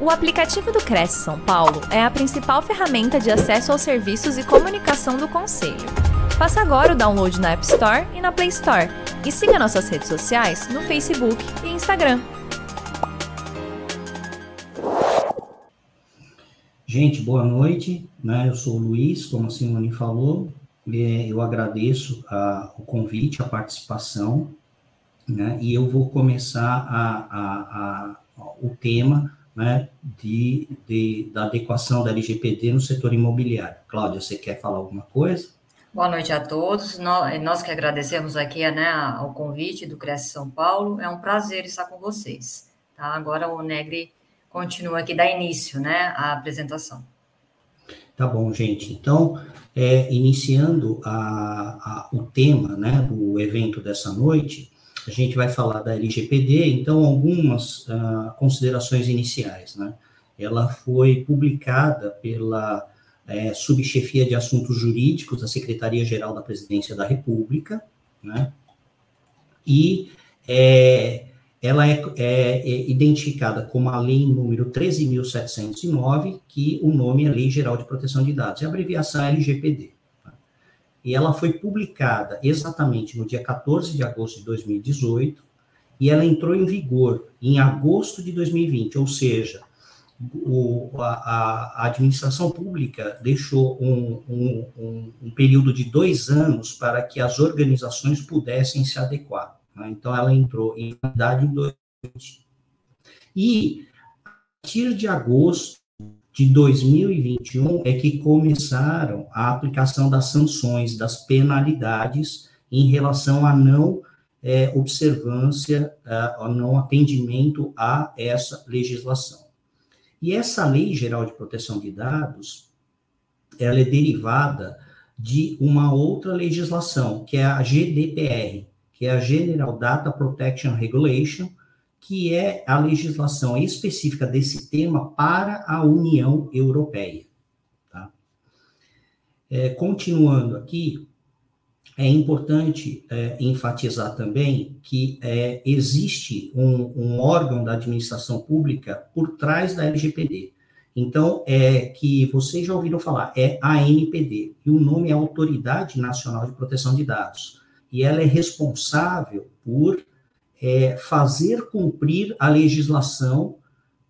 O aplicativo do Cresce São Paulo é a principal ferramenta de acesso aos serviços e comunicação do Conselho. Faça agora o download na App Store e na Play Store. E siga nossas redes sociais no Facebook e Instagram. Gente, boa noite. Né? Eu sou o Luiz, como a Simone falou. É, eu agradeço o convite, a participação, né? e eu vou começar a, a o tema né, de, de, da adequação da LGPD no setor imobiliário. Cláudia, você quer falar alguma coisa? Boa noite a todos. Nós, nós que agradecemos aqui né, ao convite do Cresce São Paulo. É um prazer estar com vocês. Tá? Agora o Negri continua aqui, dá início né, à apresentação. Tá bom, gente. Então, é, iniciando a, a, o tema né, do evento dessa noite, a gente vai falar da LGPD, então, algumas uh, considerações iniciais. Né? Ela foi publicada pela é, Subchefia de Assuntos Jurídicos da Secretaria-Geral da Presidência da República, né? e é, ela é, é, é, identificada como a lei número 13.709, que o nome é Lei Geral de Proteção de Dados, e a abreviação é LGPD e ela foi publicada exatamente no dia 14 de agosto de 2018, e ela entrou em vigor em agosto de 2020, ou seja, o, a, a, administração pública deixou um, um, um, um, período de dois anos para que as organizações pudessem se adequar. Né? Então, ela entrou em idade em 2020. E, a partir de agosto de 2021 é que começaram a aplicação das sanções, das penalidades em relação à não é, observância, ao não atendimento a essa legislação. E essa Lei Geral de Proteção de Dados, ela é derivada de uma outra legislação, que é a GDPR, que é a General Data Protection Regulation, que é a legislação específica desse tema para a União Europeia. Tá? É, continuando aqui, é importante é, enfatizar também que é, existe um, um, órgão da administração pública por trás da LGPD. Então, é que vocês já ouviram falar, é a ANPD, e o nome é Autoridade Nacional de Proteção de Dados. E ela é responsável por é, fazer cumprir a legislação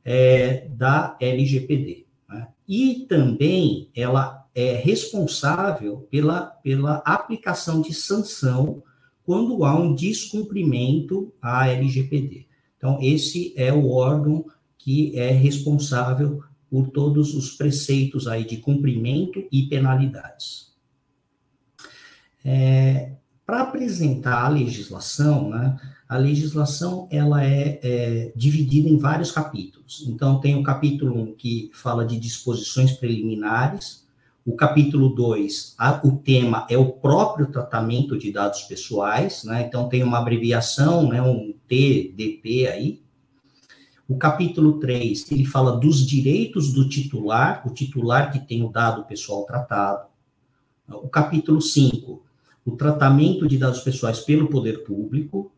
é, da LGPD. Né? E também ela é responsável pela, pela aplicação de sanção quando há um descumprimento à LGPD. Então, esse é o órgão que é responsável por todos os preceitos aí de cumprimento e penalidades. É, Para apresentar a legislação, né, a legislação ela é, é, dividida em vários capítulos. Então, tem o capítulo 1 que fala de disposições preliminares, o capítulo 2, o tema é o próprio tratamento de dados pessoais, né? Então, tem uma abreviação, né, um TDP aí. O capítulo 3, ele fala dos direitos do titular, o titular que tem o dado pessoal tratado. O capítulo 5, o tratamento de dados pessoais pelo poder público.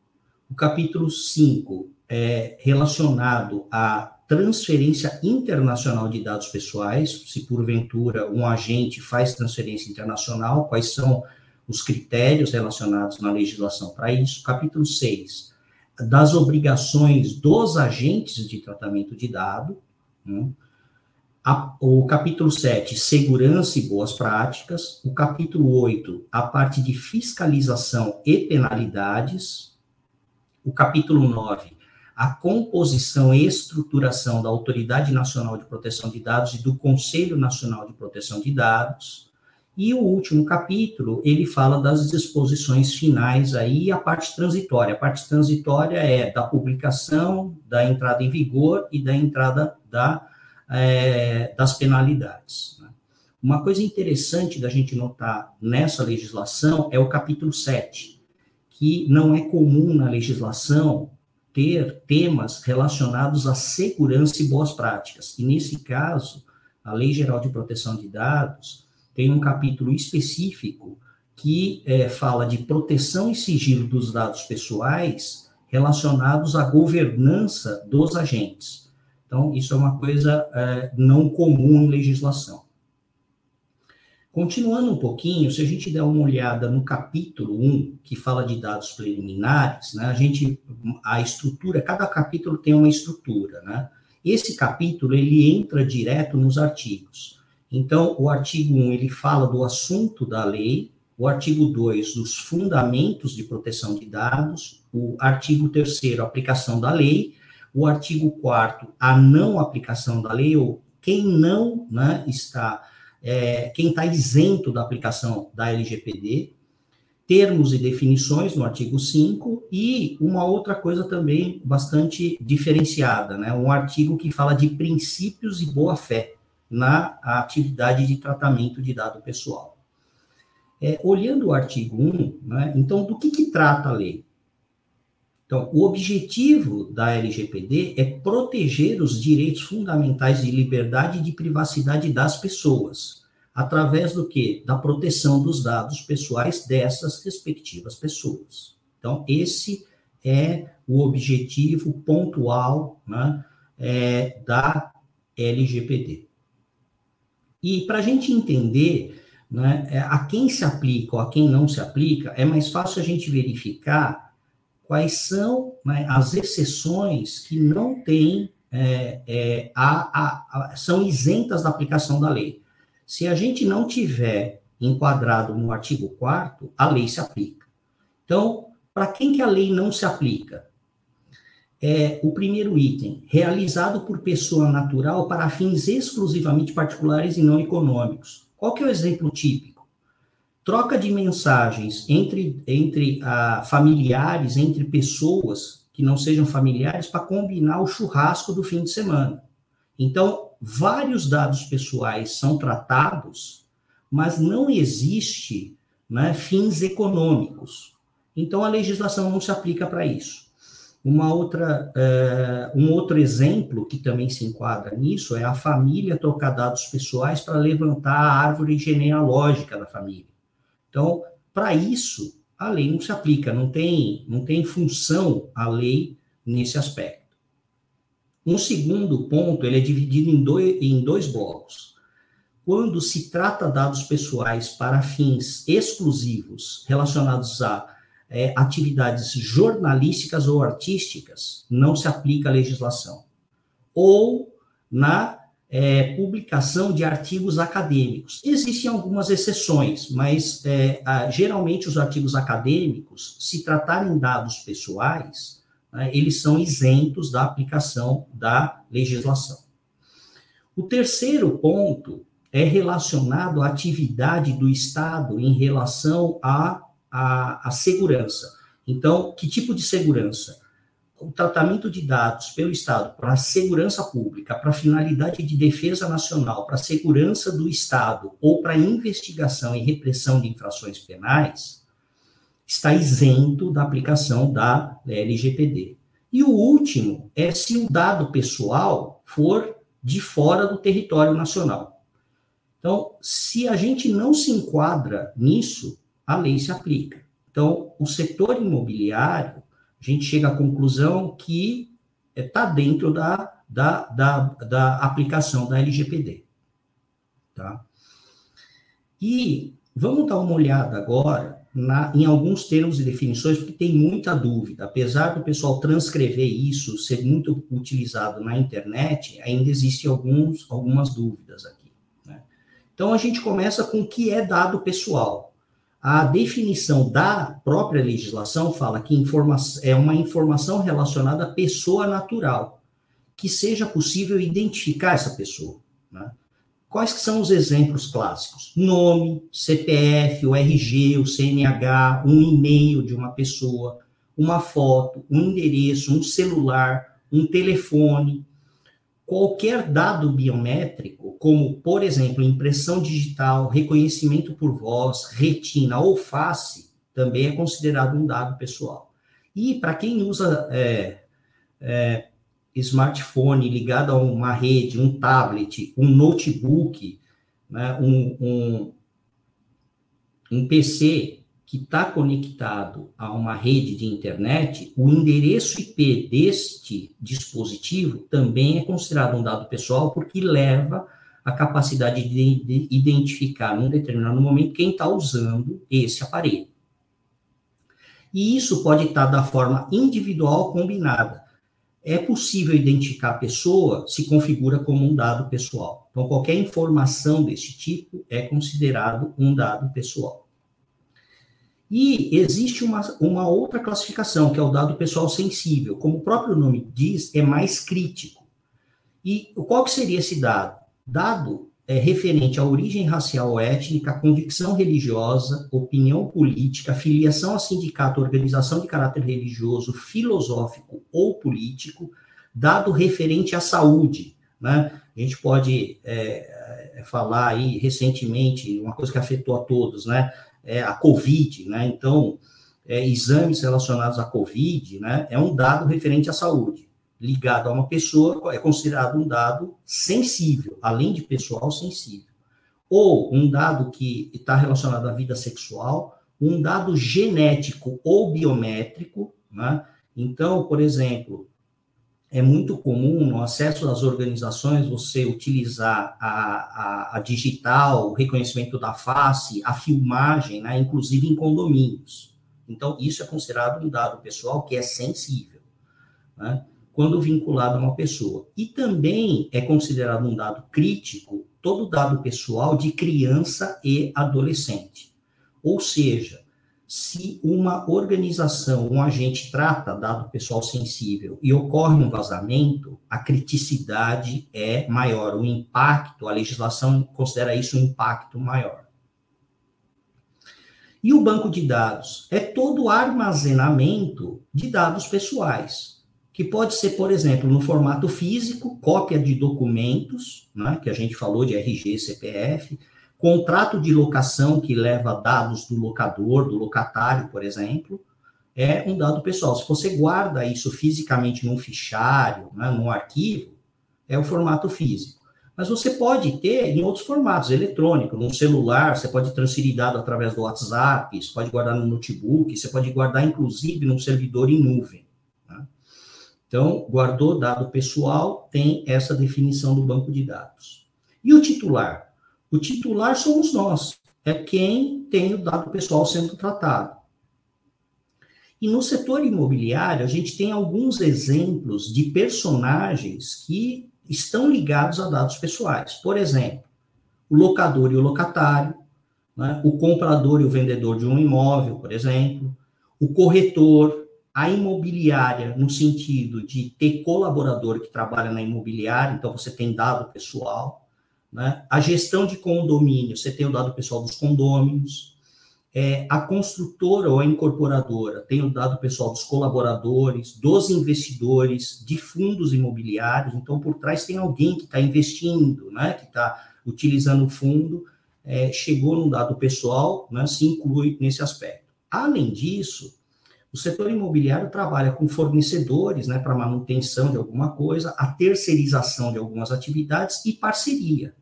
O capítulo 5 é relacionado à transferência internacional de dados pessoais, se porventura um agente faz transferência internacional, quais são os critérios relacionados na legislação para isso. Capítulo 6, das obrigações dos agentes de tratamento de dado. Né? O capítulo 7, segurança e boas práticas. O capítulo 8, a parte de fiscalização e penalidades o capítulo 9, a composição e estruturação da Autoridade Nacional de Proteção de Dados e do Conselho Nacional de Proteção de Dados. E o último capítulo, ele fala das disposições finais aí, a parte transitória. A parte transitória é da publicação, da entrada em vigor e da entrada da, é, das penalidades. Né? Uma coisa interessante da gente notar nessa legislação é o capítulo 7, que não é comum na legislação ter temas relacionados à segurança e boas práticas. E nesse caso, a Lei Geral de Proteção de Dados tem um capítulo específico que é, fala de proteção e sigilo dos dados pessoais relacionados à governança dos agentes. Então, isso é uma coisa é, não comum em legislação. Continuando um pouquinho, se a gente der uma olhada no capítulo 1, que fala de dados preliminares, né, a gente, a estrutura, cada capítulo tem uma estrutura, né? Esse capítulo, ele entra direto nos artigos. Então, o artigo 1, ele fala do assunto da lei, o artigo 2, dos fundamentos de proteção de dados, o artigo 3 aplicação da lei, o artigo 4 a não aplicação da lei, ou quem não né, está é, quem está isento da aplicação da LGPD, termos e definições no artigo 5 e uma outra coisa também bastante diferenciada, né? Um artigo que fala de princípios e boa-fé na atividade de tratamento de dado pessoal. É, olhando o artigo 1, né, então, do que, que trata a lei? Então, o objetivo da LGPD é proteger os direitos fundamentais de liberdade e de privacidade das pessoas, através do que? Da proteção dos dados pessoais dessas respectivas pessoas. Então, esse é o objetivo pontual né, é, da LGPD. E para a gente entender né, é, a quem se aplica ou a quem não se aplica, é mais fácil a gente verificar quais são né, as exceções que não têm, é, é, a, a, a, são isentas da aplicação da lei. Se a gente não tiver enquadrado no artigo 4 a lei se aplica. Então, para quem que a lei não se aplica? É, o primeiro item, realizado por pessoa natural para fins exclusivamente particulares e não econômicos. Qual que é o exemplo típico? Troca de mensagens entre, entre ah, familiares, entre pessoas que não sejam familiares, para combinar o churrasco do fim de semana. Então, vários dados pessoais são tratados, mas não existe né, fins econômicos. Então, a legislação não se aplica para isso. Uma outra, uh, um outro exemplo que também se enquadra nisso é a família trocar dados pessoais para levantar a árvore genealógica da família. Então, para isso, a lei não se aplica, não tem, não tem função a lei nesse aspecto. Um segundo ponto, ele é dividido em dois, em dois blocos. Quando se trata dados pessoais para fins exclusivos relacionados a é, atividades jornalísticas ou artísticas, não se aplica a legislação. Ou na é, publicação de artigos acadêmicos. Existem algumas exceções, mas é, a, geralmente os artigos acadêmicos, se tratarem dados pessoais, né, eles são isentos da aplicação da legislação. O terceiro ponto é relacionado à atividade do Estado em relação à, à, à segurança. Então, que tipo de segurança? O tratamento de dados pelo Estado para a segurança pública, para a finalidade de defesa nacional, para a segurança do Estado ou para investigação e repressão de infrações penais, está isento da aplicação da LGPD. E o último é se o dado pessoal for de fora do território nacional. Então, se a gente não se enquadra nisso, a lei se aplica. Então, o setor imobiliário a gente chega à conclusão que está é, dentro da, da, da, da aplicação da LGPD. Tá? E vamos dar uma olhada agora na, em alguns termos e definições, porque tem muita dúvida. Apesar do pessoal transcrever isso, ser muito utilizado na internet, ainda existem alguns, algumas dúvidas aqui. Né? Então, a gente começa com o que é dado pessoal. A definição da própria legislação fala que é uma informação relacionada à pessoa natural, que seja possível identificar essa pessoa. Né? Quais que são os exemplos clássicos? Nome, CPF, o RG, o CNH, um e-mail de uma pessoa, uma foto, um endereço, um celular, um telefone, qualquer dado biométrico, como, por exemplo, impressão digital, reconhecimento por voz, retina ou face, também é considerado um dado pessoal. E para quem usa é, é, smartphone ligado a uma rede, um tablet, um notebook, né, um, um, um PC que está conectado a uma rede de internet, o endereço IP deste dispositivo também é considerado um dado pessoal, porque leva a capacidade de, identificar, num determinado momento, quem está usando esse aparelho. E isso pode estar tá da forma individual combinada. É possível identificar a pessoa se configura como um dado pessoal. Então, qualquer informação desse tipo é considerado um dado pessoal. E existe uma, uma outra classificação, que é o dado pessoal sensível. Como o próprio nome diz, é mais crítico. E qual que seria esse dado? Dado é, referente à origem racial ou étnica, convicção religiosa, opinião política, filiação a sindicato, organização de caráter religioso, filosófico ou político, dado referente à saúde. Né? A gente pode é, é falar aí recentemente, uma coisa que afetou a todos, né? É, a Covid, né? Então, é, exames relacionados à Covid, né? É um dado referente à saúde, ligado a uma pessoa, é considerado um dado sensível, além de pessoal sensível. Ou um dado que está relacionado à vida sexual, um dado genético ou biométrico, né? Então, por exemplo, é muito comum no acesso às organizações você utilizar a, a, a, digital, o reconhecimento da face, a filmagem, né, inclusive em condomínios. Então, isso é considerado um dado pessoal que é sensível, né, quando vinculado a uma pessoa. E também é considerado um dado crítico todo dado pessoal de criança e adolescente. Ou seja, se uma organização, um agente trata dado pessoal sensível e ocorre um vazamento, a criticidade é maior, o impacto, a legislação considera isso um impacto maior. E o banco de dados é todo o armazenamento de dados pessoais, que pode ser, por exemplo, no formato físico, cópia de documentos, né, que a gente falou de RG, CPF, Contrato de locação que leva dados do locador, do locatário, por exemplo, é um dado pessoal. Se você guarda isso fisicamente num fichário, né, num arquivo, é o formato físico. Mas você pode ter em outros formatos, eletrônico, num celular, você pode transferir dado através do WhatsApp, você pode guardar no notebook, você pode guardar, inclusive, num servidor em nuvem. Né? Então, guardou dado pessoal, tem essa definição do banco de dados. E o titular? O titular somos nós, é quem tem o dado pessoal sendo tratado. E no setor imobiliário, a gente tem alguns exemplos de personagens que estão ligados a dados pessoais. Por exemplo, o locador e o locatário, né? o comprador e o vendedor de um imóvel, por exemplo, o corretor, a imobiliária, no sentido de ter colaborador que trabalha na imobiliária, então você tem dado pessoal, né? A gestão de condomínio, você tem o dado pessoal dos condôminos. É, a construtora ou a incorporadora tem o dado pessoal dos colaboradores, dos investidores, de fundos imobiliários. Então, por trás tem alguém que está investindo, né? que está utilizando o fundo, é, chegou no dado pessoal, né? se inclui nesse aspecto. Além disso, o setor imobiliário trabalha com fornecedores, né, para manutenção de alguma coisa, a terceirização de algumas atividades e parceria.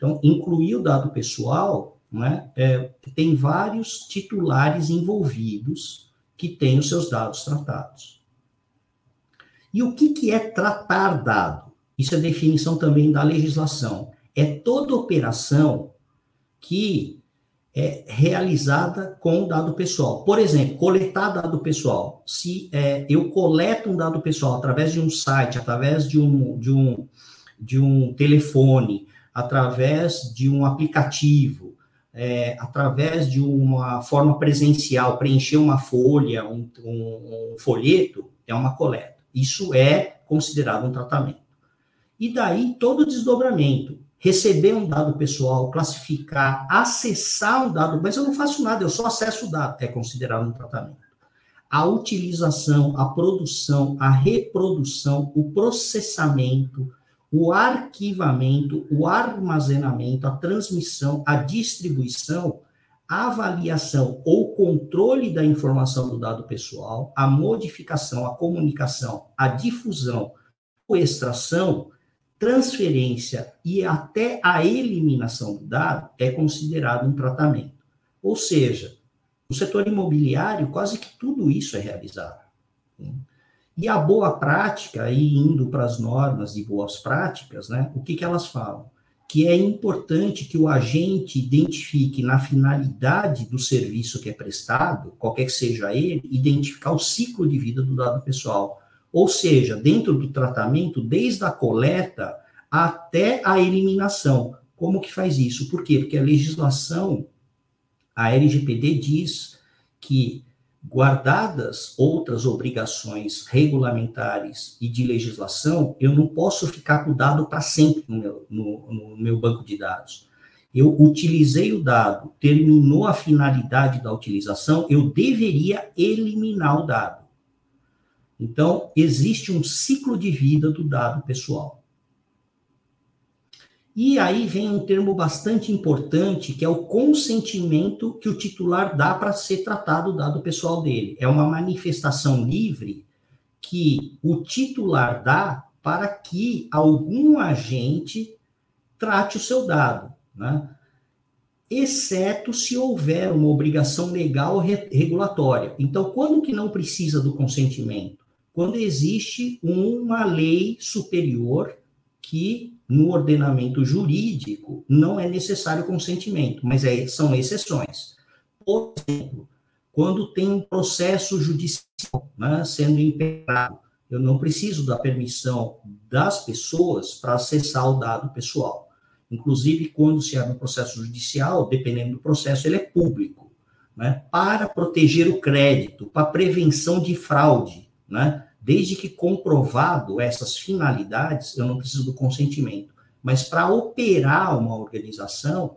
Então, incluir o dado pessoal, né, é, tem vários titulares envolvidos que têm os seus dados tratados. E o que, que é tratar dado? Isso é definição também da legislação. É toda operação que é realizada com dado pessoal. Por exemplo, coletar dado pessoal. Se é, eu coleto um dado pessoal através de um site, através de um, de um, de um telefone, através de um aplicativo, é, através de uma forma presencial, preencher uma folha, um, um, um folheto, é uma coleta. Isso é considerado um tratamento. E daí todo o desdobramento. Receber um dado pessoal, classificar, acessar um dado, mas eu não faço nada, eu só acesso o dado, é considerado um tratamento. A utilização, a produção, a reprodução, o processamento, o arquivamento, o armazenamento, a transmissão, a distribuição, a avaliação ou controle da informação do dado pessoal, a modificação, a comunicação, a difusão, a extração, transferência e até a eliminação do dado é considerado um tratamento. Ou seja, No setor imobiliário, quase que tudo isso é realizado. E a boa prática, aí indo para as normas de boas práticas, né, o que, que elas falam? Que é importante que o agente identifique na finalidade do serviço que é prestado, qualquer que seja ele, identificar o ciclo de vida do dado pessoal. Ou seja, dentro do tratamento, desde a coleta até a eliminação. Como que faz isso? Por quê? Porque a legislação, a LGPD diz que guardadas outras obrigações regulamentares e de legislação, eu não posso ficar com o dado para sempre no meu, no, no meu banco de dados. Eu utilizei o dado, terminou a finalidade da utilização, eu deveria eliminar o dado. Então, existe um ciclo de vida do dado pessoal. E aí vem um termo bastante importante, que é o consentimento que o titular dá para ser tratado o dado pessoal dele. É uma manifestação livre que o titular dá para que algum agente trate o seu dado, né? exceto se houver uma obrigação legal regulatória. Então, quando que não precisa do consentimento? Quando existe uma lei superior que no ordenamento jurídico não é necessário consentimento, mas é, são exceções. Por exemplo, quando tem um processo judicial né, sendo impetrado, eu não preciso da permissão das pessoas para acessar o dado pessoal. Inclusive, quando se abre um processo judicial, dependendo do processo, ele é público, né, para proteger o crédito, para prevenção de fraude, né, Desde que comprovado essas finalidades, eu não preciso do consentimento. Mas para operar uma organização,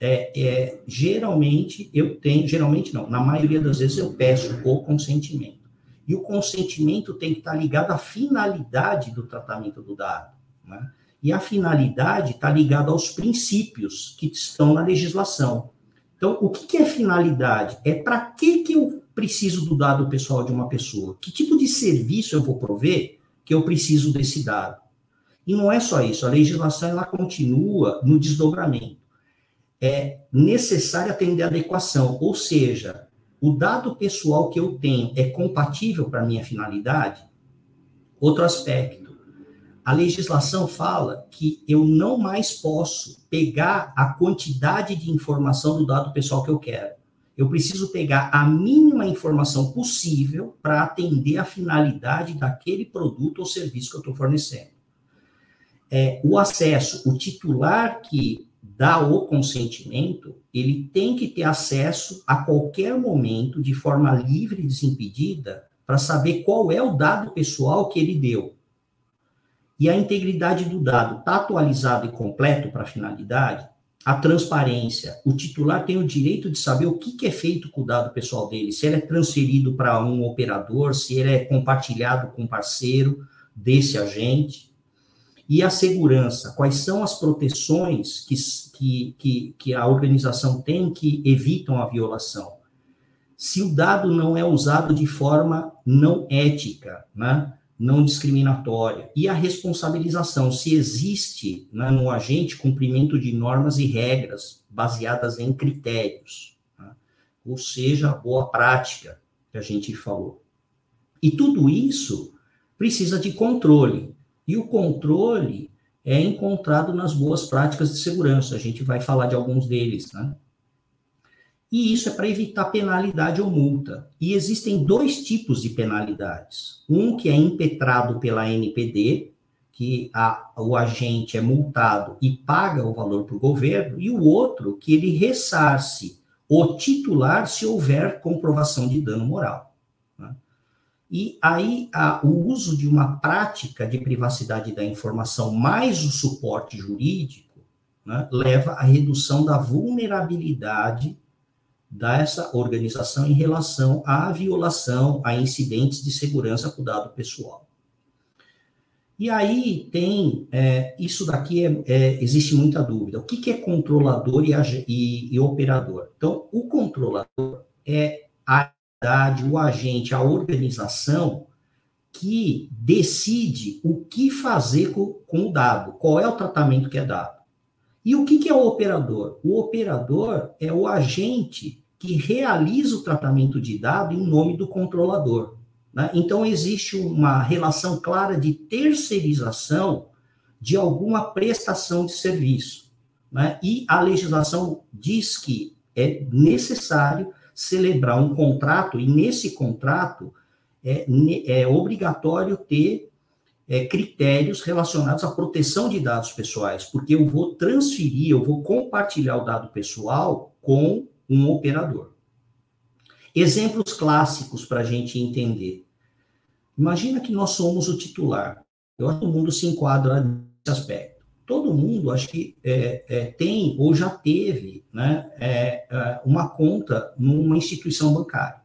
é, é, geralmente eu tenho, geralmente não, na maioria das vezes eu peço o consentimento. E o consentimento tem que estar ligado à finalidade do tratamento do dado. Né? E a finalidade está ligada aos princípios que estão na legislação. Então, o que, que é finalidade? É para que, que eu preciso do dado pessoal de uma pessoa? Que tipo de serviço eu vou prover que eu preciso desse dado? E não é só isso, a legislação ela continua no desdobramento. É necessário atender a adequação, ou seja, o dado pessoal que eu tenho é compatível para a minha finalidade? Outro aspecto, a legislação fala que eu não mais posso pegar a quantidade de informação do dado pessoal que eu quero eu preciso pegar a mínima informação possível para atender a finalidade daquele produto ou serviço que eu estou fornecendo. É, o acesso, o titular que dá o consentimento, ele tem que ter acesso a qualquer momento, de forma livre e desimpedida, para saber qual é o dado pessoal que ele deu. E a integridade do dado está atualizado e completo para a finalidade? A transparência. O titular tem o direito de saber o que, que é feito com o dado pessoal dele, se ele é transferido para um operador, se ele é compartilhado com um parceiro desse agente. E a segurança, quais são as proteções que, que, que, que a organização tem que evitam a violação. Se o dado não é usado de forma não ética, né? Não discriminatória e a responsabilização, se existe né, no agente cumprimento de normas e regras baseadas em critérios, né? ou seja, boa prática que a gente falou. E tudo isso precisa de controle, e o controle é encontrado nas boas práticas de segurança, a gente vai falar de alguns deles, né? E isso é para evitar penalidade ou multa. E existem dois tipos de penalidades. Um que é impetrado pela NPD, que a, o agente é multado e paga o valor para o governo, e o outro que ele ressarce o titular se houver comprovação de dano moral. Né? E aí a, o uso de uma prática de privacidade da informação mais o suporte jurídico né, leva à redução da vulnerabilidade dessa organização em relação à violação, a incidentes de segurança com dado pessoal. E aí tem, é, isso daqui é, é, existe muita dúvida. O que, que é controlador e, e, e, operador? Então, o controlador é a entidade, o agente, a organização que decide o que fazer com, com o dado, qual é o tratamento que é dado. E o que, que é o operador? O operador é o agente que realiza o tratamento de dado em nome do controlador. Né? Então, existe uma relação clara de terceirização de alguma prestação de serviço. Né? E a legislação diz que é necessário celebrar um contrato, e nesse contrato é, é obrigatório ter é, critérios relacionados à proteção de dados pessoais, porque eu vou transferir, eu vou compartilhar o dado pessoal com um operador. Exemplos clássicos para a gente entender. Imagina que nós somos o titular. Eu acho que todo mundo se enquadra nesse aspecto. Todo mundo, acho que é, é, tem ou já teve né, é, é uma conta numa instituição bancária.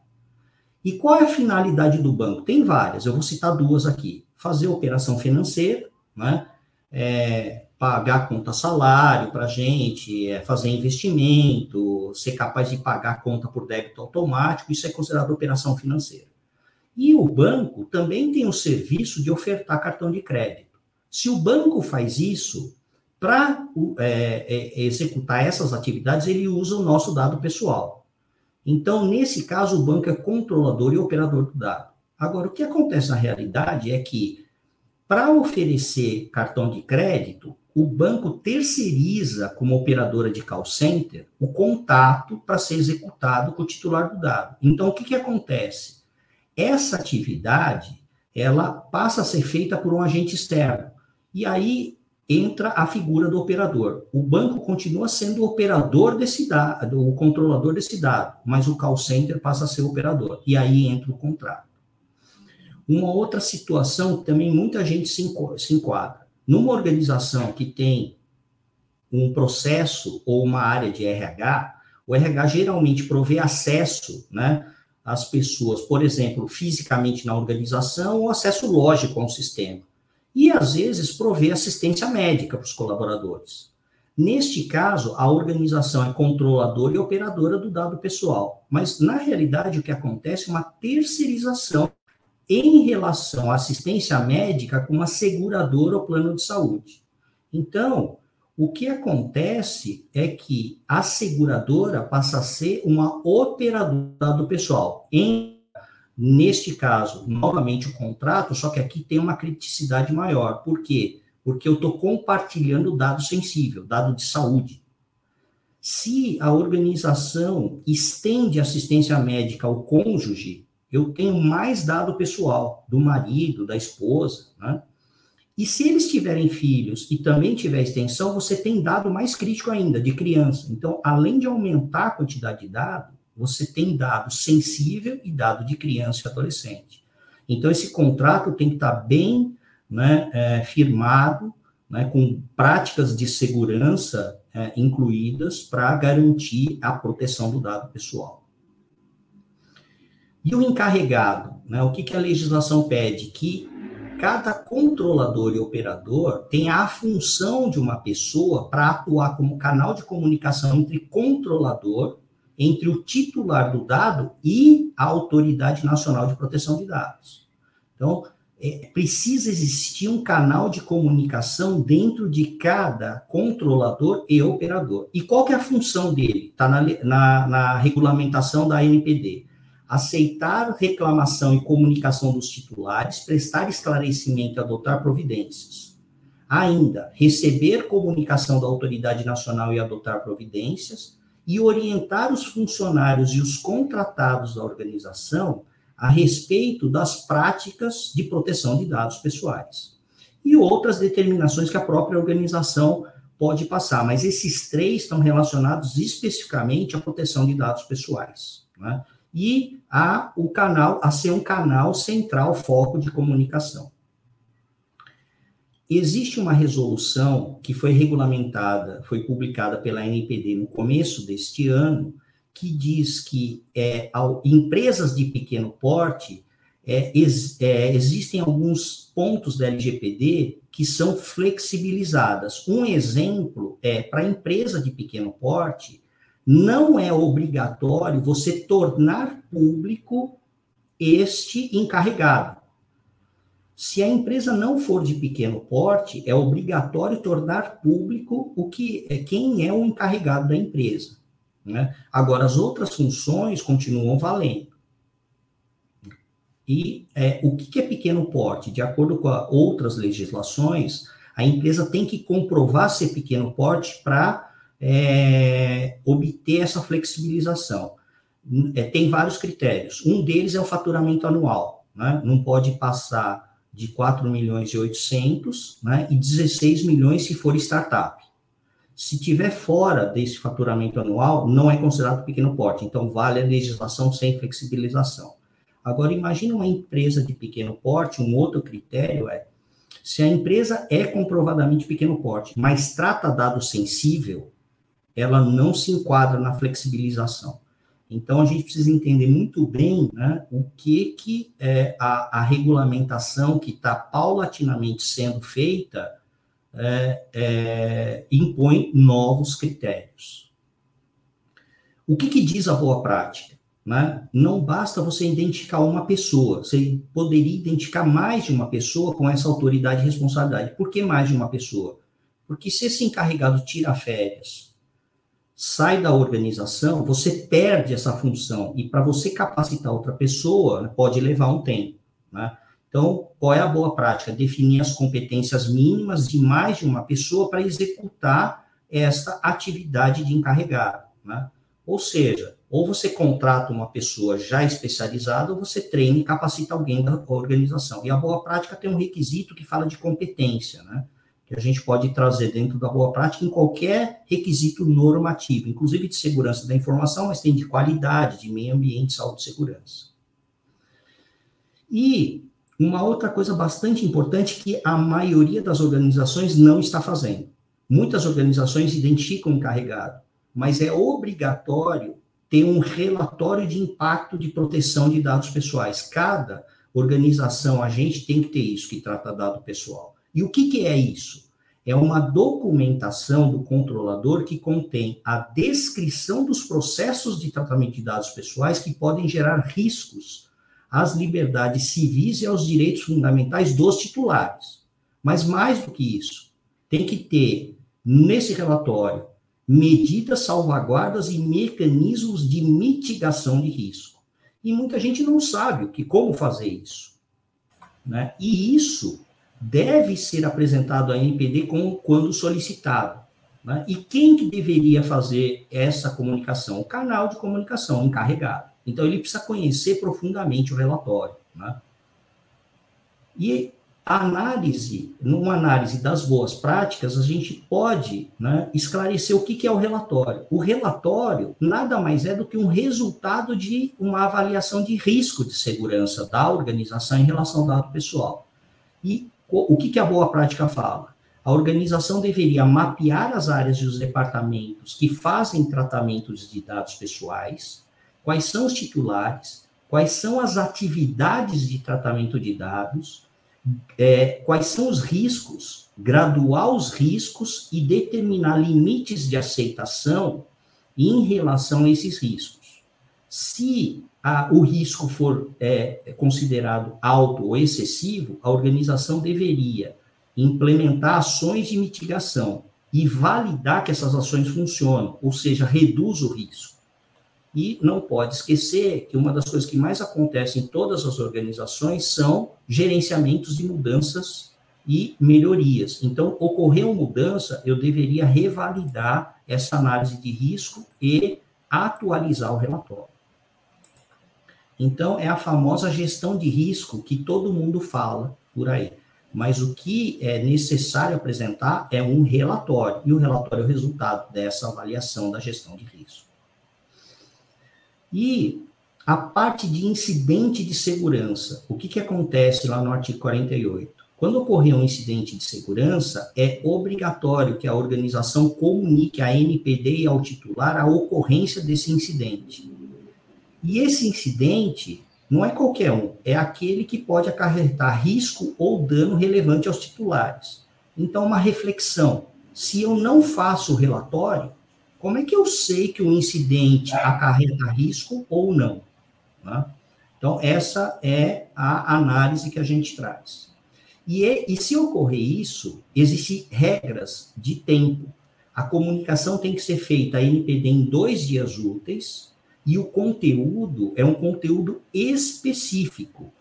E qual é a finalidade do banco? Tem várias, eu vou citar duas aqui. Fazer operação financeira, né? É, pagar conta salário para a gente, é, fazer investimento, ser capaz de pagar conta por débito automático, isso é considerado operação financeira. E o banco também tem o serviço de ofertar cartão de crédito. Se o banco faz isso, para é, é, executar essas atividades, ele usa o nosso dado pessoal. Então, nesse caso, o banco é controlador e operador do dado. Agora, o que acontece na realidade é que, para oferecer cartão de crédito, o banco terceiriza, como operadora de call center, o contato para ser executado com o titular do dado. Então, o que, que acontece? Essa atividade, ela passa a ser feita por um agente externo. E aí entra a figura do operador. O banco continua sendo o operador desse dado, o controlador desse dado, mas o call center passa a ser o operador. E aí entra o contrato. Uma outra situação também muita gente se enquadra. Numa organização que tem um processo ou uma área de RH, o RH geralmente provê acesso, né, às pessoas, por exemplo, fisicamente na organização ou acesso lógico ao sistema e, às vezes, prover assistência médica para os colaboradores. Neste caso, a organização é controladora e operadora do dado pessoal, mas, na realidade, o que acontece é uma terceirização em relação à assistência médica com uma seguradora ou plano de saúde. Então, o que acontece é que a seguradora passa a ser uma operadora do pessoal, em Neste caso, novamente o contrato, só que aqui tem uma criticidade maior. Por quê? Porque eu estou compartilhando dado sensível, dado de saúde. Se a organização estende assistência médica ao cônjuge, eu tenho mais dado pessoal do marido, da esposa, né? E se eles tiverem filhos e também tiver extensão, você tem dado mais crítico ainda, de criança. Então, além de aumentar a quantidade de dado, você tem dado sensível e dado de criança e adolescente. Então, esse contrato tem que estar bem né, é, firmado, né, com práticas de segurança é, incluídas para garantir a proteção do dado pessoal. E o encarregado, né, o que, que a legislação pede? Que cada controlador e operador tenha a função de uma pessoa para atuar como canal de comunicação entre controlador entre o titular do dado e a Autoridade Nacional de Proteção de Dados. Então, é, precisa existir um canal de comunicação dentro de cada controlador e operador. E qual que é a função dele? Está na, na, na regulamentação da NPD. Aceitar reclamação e comunicação dos titulares, prestar esclarecimento e adotar providências. Ainda, receber comunicação da autoridade nacional e adotar providências, e orientar os funcionários e os contratados da organização a respeito das práticas de proteção de dados pessoais. E outras determinações que a própria organização pode passar, mas esses três estão relacionados especificamente à proteção de dados pessoais. Né? E a o canal, a ser um canal central, foco de comunicação. Existe uma resolução que foi regulamentada, foi publicada pela NPD no começo deste ano, que diz que é, ao, empresas de pequeno porte é, ex, é, existem alguns pontos da LGPD que são flexibilizadas. Um exemplo é para a empresa de pequeno porte, não é obrigatório você tornar público este encarregado. Se a empresa não for de pequeno porte, é obrigatório tornar público o que é quem é o encarregado da empresa. Né? Agora, as outras funções continuam valendo. E é, o que é pequeno porte? De acordo com outras legislações, a empresa tem que comprovar ser pequeno porte para é, obter essa flexibilização. É, tem vários critérios. Um deles é o faturamento anual. Né? Não pode passar de 4 milhões e 800 né? e 16 milhões se for startup. Se tiver fora desse faturamento anual, não é considerado pequeno porte. Então, vale a legislação sem flexibilização. Agora, imagine uma empresa de pequeno porte, um outro critério é se a empresa é comprovadamente pequeno porte, mas trata dado sensível, ela não se enquadra na flexibilização. Então, a gente precisa entender muito bem né, o que, que é a, a regulamentação que está paulatinamente sendo feita é, é, impõe novos critérios. O que, que diz a boa prática? Né? Não basta você identificar uma pessoa, você poderia identificar mais de uma pessoa com essa autoridade e responsabilidade. Por que mais de uma pessoa? Porque se esse encarregado tira férias, sai da organização, você perde essa função. E para você capacitar outra pessoa, né, pode levar um tempo. Né? Então, qual é a boa prática? Definir as competências mínimas de mais de uma pessoa para executar essa atividade de encarregado. Né? Ou seja, ou você contrata uma pessoa já especializada, ou você treina e capacita alguém da organização. E a boa prática tem um requisito que fala de competência, né? Que a gente pode trazer dentro da boa prática em qualquer requisito normativo, inclusive de segurança da informação, mas tem de qualidade, de meio ambiente, saúde e segurança. E uma outra coisa bastante importante que a maioria das organizações não está fazendo. Muitas organizações identificam o encarregado, mas é obrigatório tem um relatório de impacto de proteção de dados pessoais. Cada organização, a gente tem que ter isso, que trata dado pessoal. E o que, que é isso? É uma documentação do controlador que contém a descrição dos processos de tratamento de dados pessoais que podem gerar riscos às liberdades civis e aos direitos fundamentais dos titulares. Mas mais do que isso, tem que ter nesse relatório medidas, salvaguardas e mecanismos de mitigação de risco. E muita gente não sabe o que, como fazer isso. Né? E isso deve ser apresentado à NPD quando solicitado. Né? E quem que deveria fazer essa comunicação? O canal de comunicação encarregado. Então, ele precisa conhecer profundamente o relatório. Né? E análise, numa análise das boas práticas, a gente pode né, esclarecer o que, que é o relatório. O relatório nada mais é do que um resultado de uma avaliação de risco de segurança da organização em relação ao dado pessoal. E o que, que a boa prática fala? A organização deveria mapear as áreas e os departamentos que fazem tratamentos de dados pessoais, quais são os titulares, quais são as atividades de tratamento de dados, é, quais são os riscos, graduar os riscos e determinar limites de aceitação em relação a esses riscos. Se a, o risco for é, considerado alto ou excessivo, a organização deveria implementar ações de mitigação e validar que essas ações funcionam, ou seja, reduz o risco. E não pode esquecer que uma das coisas que mais acontece em todas as organizações são gerenciamentos de mudanças e melhorias. Então, ocorreu mudança, eu deveria revalidar essa análise de risco e atualizar o relatório. Então, é a famosa gestão de risco que todo mundo fala por aí. Mas o que é necessário apresentar é um relatório, e o relatório é o resultado dessa avaliação da gestão de risco. E a parte de incidente de segurança, o que, que acontece lá no artigo 48? Quando ocorrer um incidente de segurança, é obrigatório que a organização comunique à NPD e ao titular a ocorrência desse incidente. E esse incidente não é qualquer um, é aquele que pode acarretar risco ou dano relevante aos titulares. Então, uma reflexão: se eu não faço o relatório, como é que eu sei que o incidente acarreta risco ou não? Né? Então, essa é a análise que a gente traz. E, é, e se ocorrer isso, existem regras de tempo. a comunicação tem que ser feita a NPD em dois dias úteis, e o conteúdo é um conteúdo específico,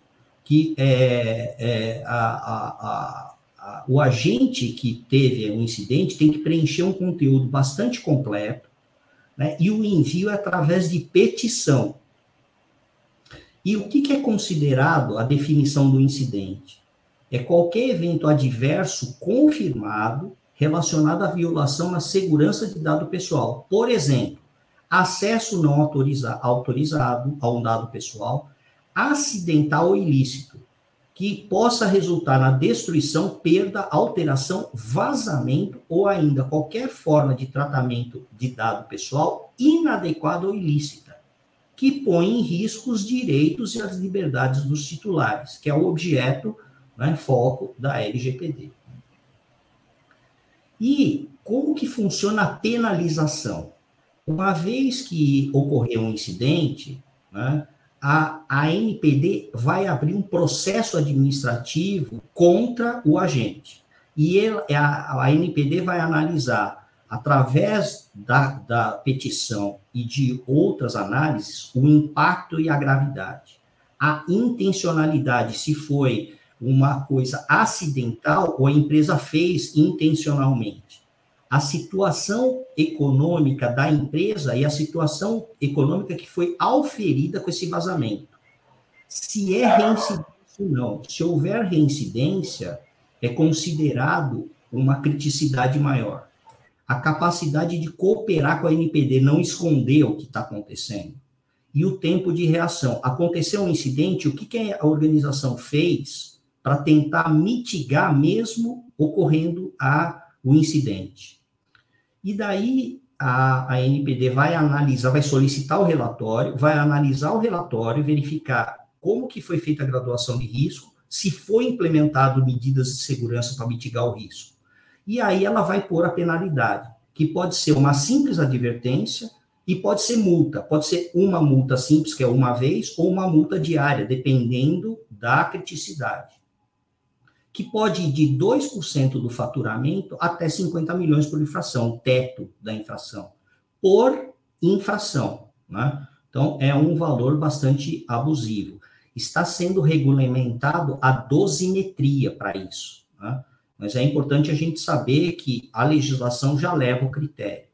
que é, é a, a, a, o agente que teve o um incidente tem que preencher um conteúdo bastante completo, né, e o envio é através de petição. E o que, que é considerado a definição do incidente? É qualquer evento adverso confirmado relacionado à violação na segurança de dado pessoal. Por exemplo, acesso não autoriza, autorizado a um dado pessoal, acidental ou ilícito, que possa resultar na destruição, perda, alteração, vazamento ou ainda qualquer forma de tratamento de dado pessoal inadequada ou ilícita, que põe em risco os direitos e as liberdades dos titulares, que é o objeto, né, foco da LGPD. E como que funciona a penalização? Uma vez que ocorreu um incidente, né, a, a NPD vai abrir um processo administrativo contra o agente. E ele, a, a NPD vai analisar, através da, da petição e de outras análises, o impacto e a gravidade. A intencionalidade, se foi uma coisa acidental ou a empresa fez intencionalmente. A situação econômica da empresa e a situação econômica que foi auferida com esse vazamento. Se é reincidência ou não. Se houver reincidência, é considerado uma criticidade maior. A capacidade de cooperar com a NPD, não esconder o que está acontecendo. E o tempo de reação. Aconteceu um incidente, o que, que a organização fez para tentar mitigar mesmo ocorrendo a, o incidente. E daí a, a NPD vai analisar, vai solicitar o relatório, vai analisar o relatório, verificar como que foi feita a graduação de risco, se foi implementado medidas de segurança para mitigar o risco. E aí ela vai pôr a penalidade, que pode ser uma simples advertência e pode ser multa. Pode ser uma multa simples, que é uma vez, ou uma multa diária, dependendo da criticidade que pode ir de 2% do faturamento até 50 milhões por infração, teto da infração, por infração. Né? Então, é um valor bastante abusivo. Está sendo regulamentado a dosimetria para isso. Né? Mas é importante a gente saber que a legislação já leva o critério.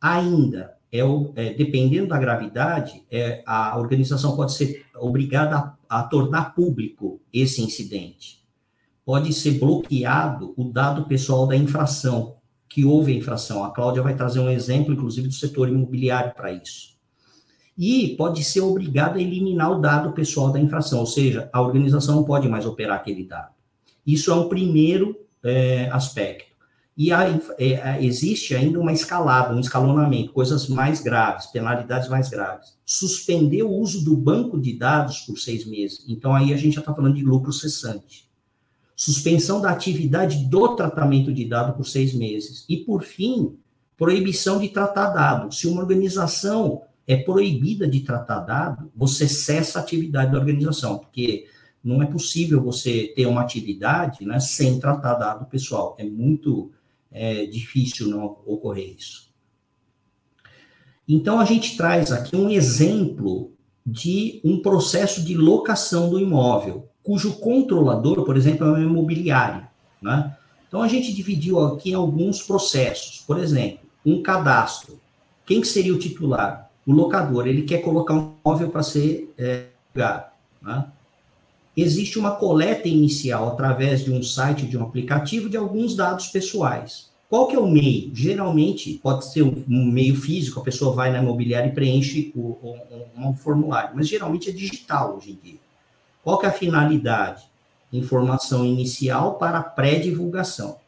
Ainda, é, é dependendo da gravidade, é, a organização pode ser obrigada a, a tornar público esse incidente pode ser bloqueado o dado pessoal da infração, que houve a infração. A Cláudia vai trazer um exemplo, inclusive, do setor imobiliário para isso. E pode ser obrigado a eliminar o dado pessoal da infração, ou seja, a organização não pode mais operar aquele dado. Isso é um primeiro é, aspecto. E a, é, existe ainda uma escalada, um escalonamento, coisas mais graves, penalidades mais graves. Suspender o uso do banco de dados por seis meses. Então, aí a gente já está falando de lucro cessante suspensão da atividade do tratamento de dado por seis meses. E, por fim, proibição de tratar dado. Se uma organização é proibida de tratar dado, você cessa a atividade da organização, porque não é possível você ter uma atividade né, sem tratar dado pessoal. É muito é, difícil não ocorrer isso. Então, a gente traz aqui um exemplo de um processo de locação do imóvel cujo controlador, por exemplo, é um imobiliário. Né? Então, a gente dividiu aqui alguns processos. Por exemplo, um cadastro. Quem que seria o titular? O locador. Ele quer colocar um imóvel para ser é, Né? Existe uma coleta inicial através de um site, de um aplicativo, de alguns dados pessoais. Qual que é o meio? Geralmente, pode ser um, meio físico, a pessoa vai na imobiliária e preenche o, um formulário, mas geralmente é digital hoje em dia. Qual que é a finalidade? Informação inicial para pré-divulgação.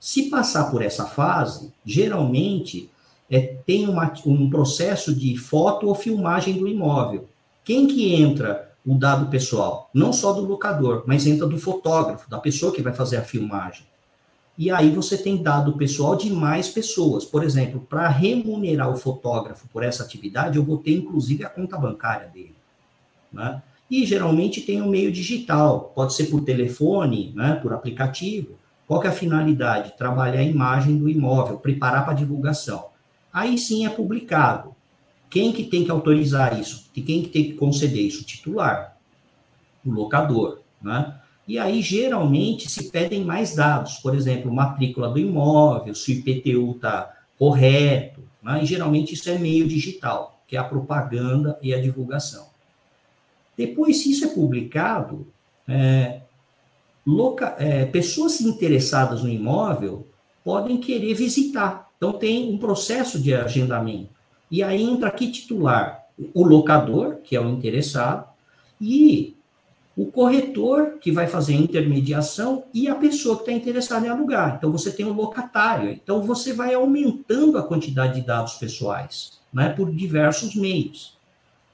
Se passar por essa fase, geralmente é, tem uma, um processo de foto ou filmagem do imóvel. Quem que entra o dado pessoal? Não só do locador, mas entra do fotógrafo, da pessoa que vai fazer a filmagem. E aí você tem dado pessoal de mais pessoas. Por exemplo, para remunerar o fotógrafo por essa atividade, eu vou ter inclusive a conta bancária dele. Né? E geralmente tem um meio digital, pode ser por telefone, né, por aplicativo, Qual é a finalidade? Trabalhar a imagem do imóvel, preparar para divulgação. Aí sim é publicado. Quem que tem que autorizar isso? Quem que tem que conceder isso? O titular, o locador, né? E aí, geralmente, se pedem mais dados, por exemplo, matrícula do imóvel, se o IPTU está correto, né? e geralmente isso é meio digital, que é a propaganda e a divulgação. Depois, se isso é publicado, é, loca, é, pessoas interessadas no imóvel podem querer visitar. Então, tem um processo de agendamento. E aí entra aqui titular o locador, que é o interessado, e o corretor, que vai fazer a intermediação, e a pessoa que está interessada em alugar. Então, você tem o locatário. Então, você vai aumentando a quantidade de dados pessoais, né, por diversos meios.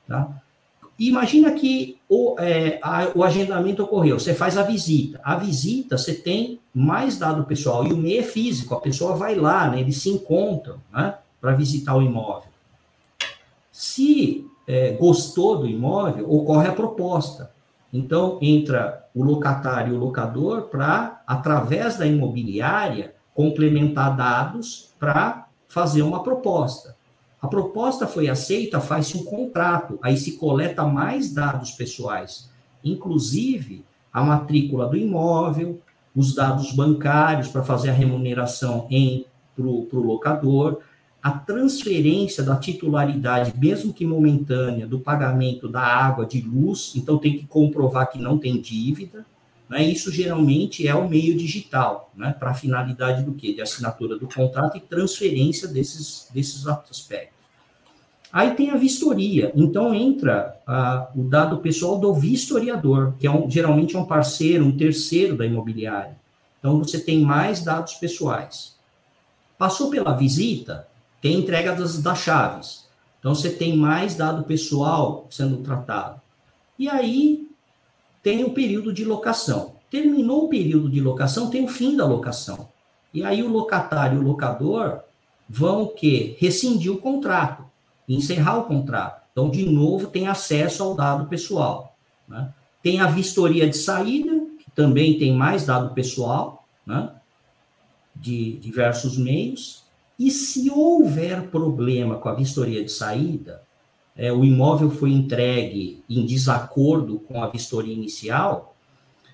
Tá? Imagina que o, é, a, o agendamento ocorreu, você faz a visita. A visita, você tem mais dado pessoal, e o meio é físico, a pessoa vai lá, né, eles se encontram né, para visitar o imóvel. Se é, gostou do imóvel, ocorre a proposta. Então, entra o locatário e o locador para, através da imobiliária, complementar dados para fazer uma proposta. A proposta foi aceita, faz-se um contrato, aí se coleta mais dados pessoais, inclusive a matrícula do imóvel, os dados bancários para fazer a remuneração para o locador, a transferência da titularidade, mesmo que momentânea, do pagamento da água, de luz, então tem que comprovar que não tem dívida, né? Isso geralmente é o meio digital, né? Para a finalidade do quê? De assinatura do contrato e transferência desses, desses aspectos. Aí tem a vistoria, então entra o dado pessoal do vistoriador, que é um, geralmente é um parceiro, um terceiro da imobiliária. Então você tem mais dados pessoais. Passou pela visita, tem entrega das, das chaves. Então, você tem mais dado pessoal sendo tratado. E aí, tem o período de locação. Terminou o período de locação, tem o fim da locação. E aí, o locatário e o locador vão que rescindir o contrato, encerrar o contrato. Então, de novo, tem acesso ao dado pessoal. Né? Tem a vistoria de saída, que também tem mais dado pessoal, né? de diversos meios. E se houver problema com a vistoria de saída, é, o imóvel foi entregue em desacordo com a vistoria inicial,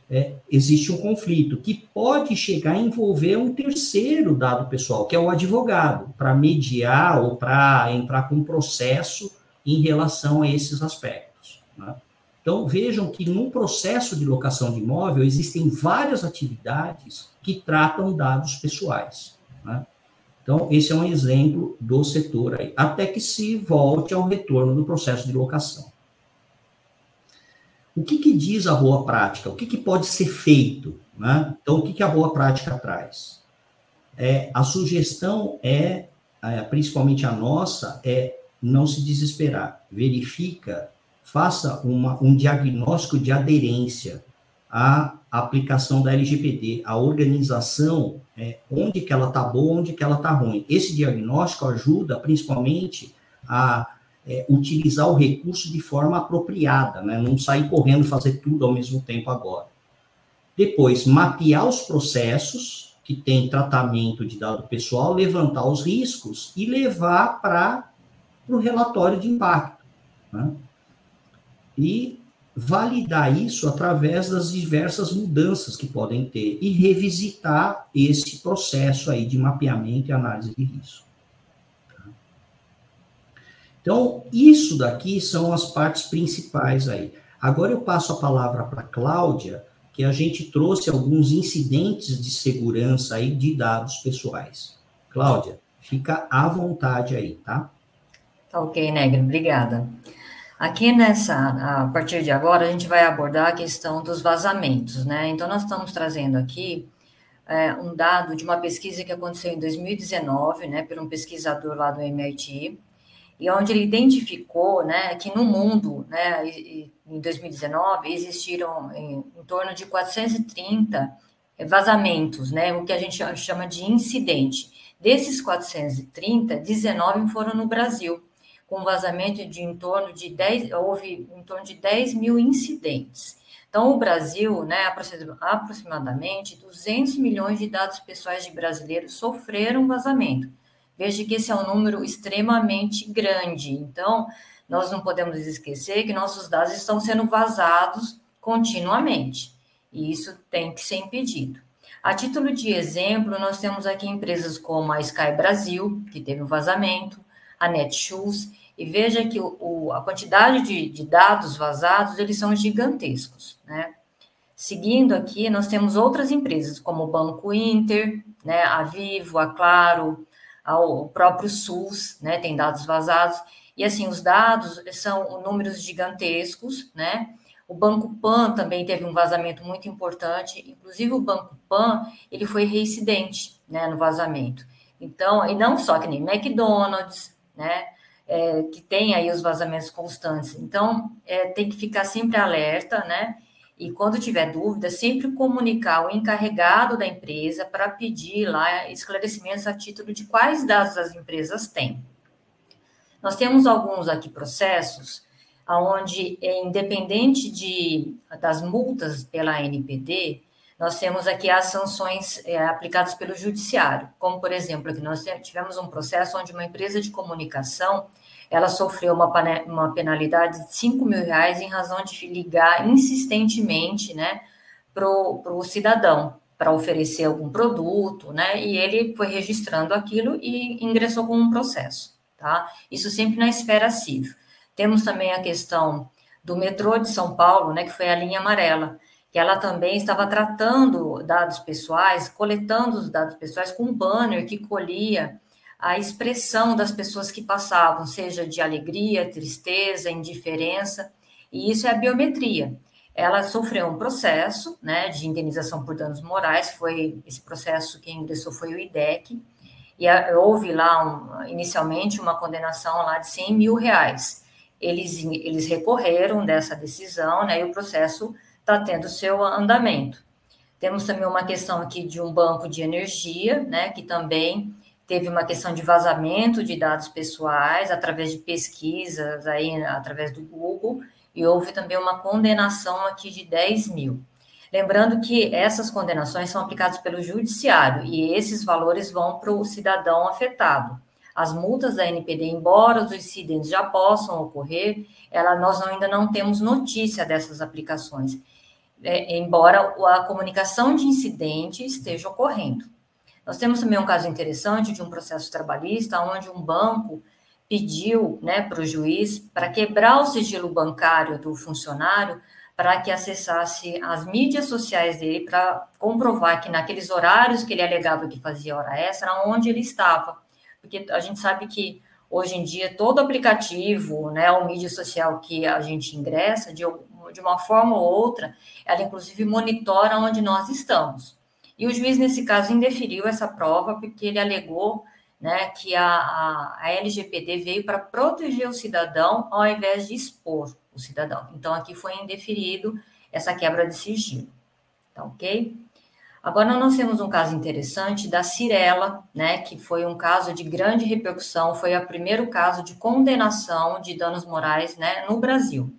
é, existe um conflito que pode chegar a envolver um terceiro dado pessoal, que é o advogado, para mediar ou para entrar com um processo em relação a esses aspectos. Né? Então, vejam que no processo de locação de imóvel existem várias atividades que tratam dados pessoais. Né? Então, esse é um exemplo do setor aí, até que se volte ao retorno do processo de locação. O que, que diz a boa prática? O que, que pode ser feito? Né? Então, o que, que a boa prática traz? É, a sugestão é, é, principalmente a nossa, é não se desesperar. Verifica, faça uma, um diagnóstico de aderência à aplicação da LGPD, a organização, é, onde que ela está boa, onde que ela está ruim. Esse diagnóstico ajuda principalmente a é, utilizar o recurso de forma apropriada, né? não sair correndo fazer tudo ao mesmo tempo agora. Depois, mapear os processos que tem tratamento de dado pessoal, levantar os riscos e levar para o relatório de impacto. Né? E validar isso através das diversas mudanças que podem ter e revisitar esse processo aí de mapeamento e análise de risco. Então, isso daqui são as partes principais aí. Agora eu passo a palavra para a Cláudia, que a gente trouxe alguns incidentes de segurança aí de dados pessoais. Cláudia, fica à vontade aí, tá? Tá ok, Negro, obrigada. Aqui nessa, a partir de agora, a gente vai abordar a questão dos vazamentos, né? Então, nós estamos trazendo aqui é, um dado de uma pesquisa que aconteceu em 2019, né, por um pesquisador lá do MIT, e onde ele identificou, né, que no mundo, né, em 2019, existiram em, em torno de 430 vazamentos, né, o que a gente chama de incidente. Desses 430, 19 foram no Brasil com vazamento de em torno de 10, houve em torno de 10 mil incidentes. Então, o Brasil, né, aproximadamente 200 milhões de dados pessoais de brasileiros sofreram vazamento. Veja que esse é um número extremamente grande. Então, nós não podemos esquecer que nossos dados estão sendo vazados continuamente. E isso tem que ser impedido. A título de exemplo, nós temos aqui empresas como a Sky Brasil, que teve um vazamento, a Netshoes, e veja que o, o, a quantidade de, de, dados vazados, eles são gigantescos, né? Seguindo aqui, nós temos outras empresas, como o Banco Inter, né, a Vivo, a Claro, a, o próprio SUS, né, tem dados vazados, e assim, os dados são números gigantescos, né? O Banco Pan também teve um vazamento muito importante, inclusive o Banco Pan, ele foi reincidente, né, no vazamento. Então, e não só que nem McDonald's, né, é, que tem aí os vazamentos constantes. Então, é, tem que ficar sempre alerta, né? E quando tiver dúvida, sempre comunicar o encarregado da empresa para pedir lá esclarecimentos a título de quais dados as empresas têm. Nós temos alguns aqui processos onde, é independente de, das multas pela NPD, nós temos aqui as sanções é, aplicadas pelo judiciário, como, por exemplo, aqui nós tivemos um processo onde uma empresa de comunicação ela sofreu uma, uma penalidade de 5 mil reais em razão de ligar insistentemente né, para o cidadão para oferecer algum produto, né? E ele foi registrando aquilo e ingressou com um processo, tá? Isso sempre na esfera civil. Temos também a questão do metrô de São Paulo, né, que foi a linha amarela, que ela também estava tratando dados pessoais, coletando os dados pessoais com um banner que colhia a expressão das pessoas que passavam, seja de alegria, tristeza, indiferença, e isso é a biometria. Ela sofreu um processo né, de indenização por danos morais, foi esse processo que ingressou foi o IDEC, e a, houve lá um, inicialmente uma condenação lá de 100 mil reais. Eles, eles recorreram dessa decisão, né, e o processo está tendo seu andamento. Temos também uma questão aqui de um banco de energia, né, que também teve uma questão de vazamento de dados pessoais através de pesquisas aí através do Google e houve também uma condenação aqui de 10 mil. Lembrando que essas condenações são aplicadas pelo judiciário e esses valores vão para o cidadão afetado. As multas da NPD, embora os incidentes já possam ocorrer, ela, nós ainda não temos notícia dessas aplicações, é, embora a comunicação de incidente esteja ocorrendo. Nós temos também um caso interessante de um processo trabalhista, onde um banco pediu né, para o juiz para quebrar o sigilo bancário do funcionário para que acessasse as mídias sociais dele para comprovar que naqueles horários que ele alegava que fazia hora extra, onde ele estava. Porque a gente sabe que hoje em dia todo aplicativo, né, ou mídia social que a gente ingressa, de, de uma forma ou outra, ela inclusive monitora onde nós estamos. E o juiz, nesse caso, indeferiu essa prova porque ele alegou né, que a, a, a LGPD veio para proteger o cidadão ao invés de expor o cidadão. Então, aqui foi indeferido essa quebra de sigilo. Tá ok? Agora, nós temos um caso interessante da Cirela, né, que foi um caso de grande repercussão, foi o primeiro caso de condenação de danos morais né, no Brasil.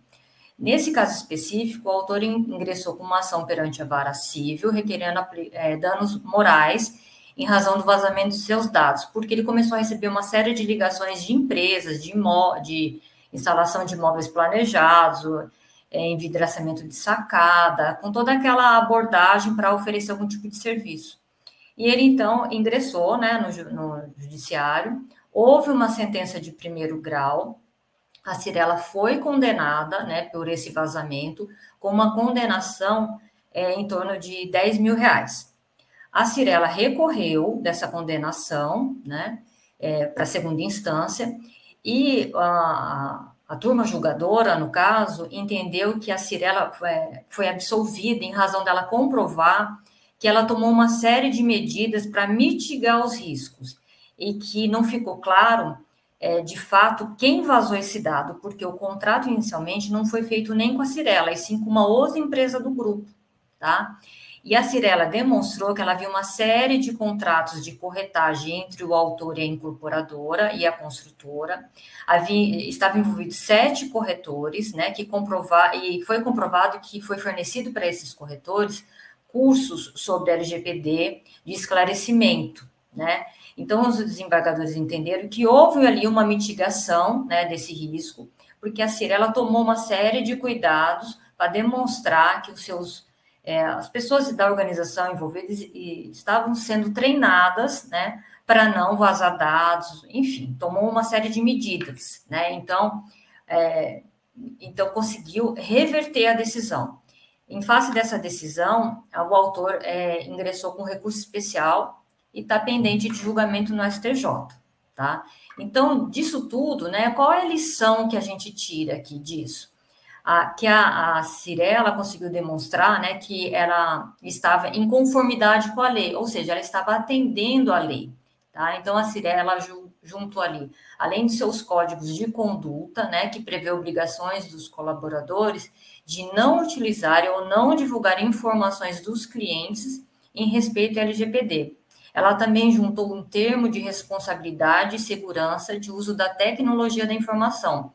Nesse caso específico, o autor ingressou com uma ação perante a vara civil, requerendo é, danos morais em razão do vazamento de seus dados, porque ele começou a receber uma série de ligações de empresas, de, de instalação de imóveis planejados, é, envidraçamento de sacada, com toda aquela abordagem para oferecer algum tipo de serviço. E ele, então, ingressou né, no, no judiciário, houve uma sentença de primeiro grau, a Cirela foi condenada né, por esse vazamento, com uma condenação é, em torno de 10 mil reais. A Cirela recorreu dessa condenação né, é, para segunda instância e a, a, turma julgadora, no caso, entendeu que a Cirela foi, foi absolvida em razão dela comprovar que ela tomou uma série de medidas para mitigar os riscos e que não ficou claro é, de fato, quem vazou esse dado, porque o contrato inicialmente não foi feito nem com a Cirela, e sim com uma outra empresa do grupo, tá? E a Cirela demonstrou que ela havia uma série de contratos de corretagem entre o autor e a incorporadora e a construtora. Havia, estava envolvidos sete corretores, né, que comprovar, e foi comprovado que foi fornecido para esses corretores cursos sobre LGPD de esclarecimento, né? Então, os desembargadores entenderam que houve ali uma mitigação, né, desse risco, porque a Cirela tomou uma série de cuidados para demonstrar que os seus é, as pessoas da organização envolvidas estavam sendo treinadas, né, para não vazar dados, enfim, tomou uma série de medidas, né, então, é, então conseguiu reverter a decisão. Em face dessa decisão, o autor é, ingressou com recurso especial e está pendente de julgamento no STJ, tá? Então, disso tudo, né, qual é a lição que a gente tira aqui disso? a, que a, a Cirela conseguiu demonstrar né, que ela estava em conformidade com a lei, ou seja, ela estava atendendo à lei. Tá? Então, a Cirela, junto ali, além de seus códigos de conduta, né, que prevê obrigações dos colaboradores de não utilizarem ou não divulgar informações dos clientes em respeito ao LGPD. Ela também juntou um termo de responsabilidade e segurança de uso da tecnologia da informação,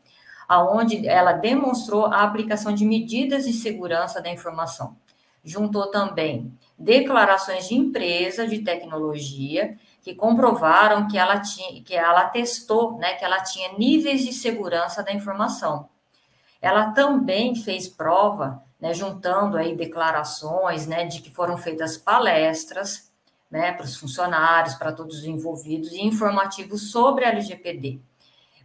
aonde ela demonstrou a aplicação de medidas de segurança da informação. Juntou também declarações de empresa de tecnologia que comprovaram que ela tinha, que ela testou, né, que ela tinha níveis de segurança da informação. Ela também fez prova, né, juntando aí declarações, né, de que foram feitas palestras, né, para os funcionários, para todos os envolvidos e informativos sobre a LGPD.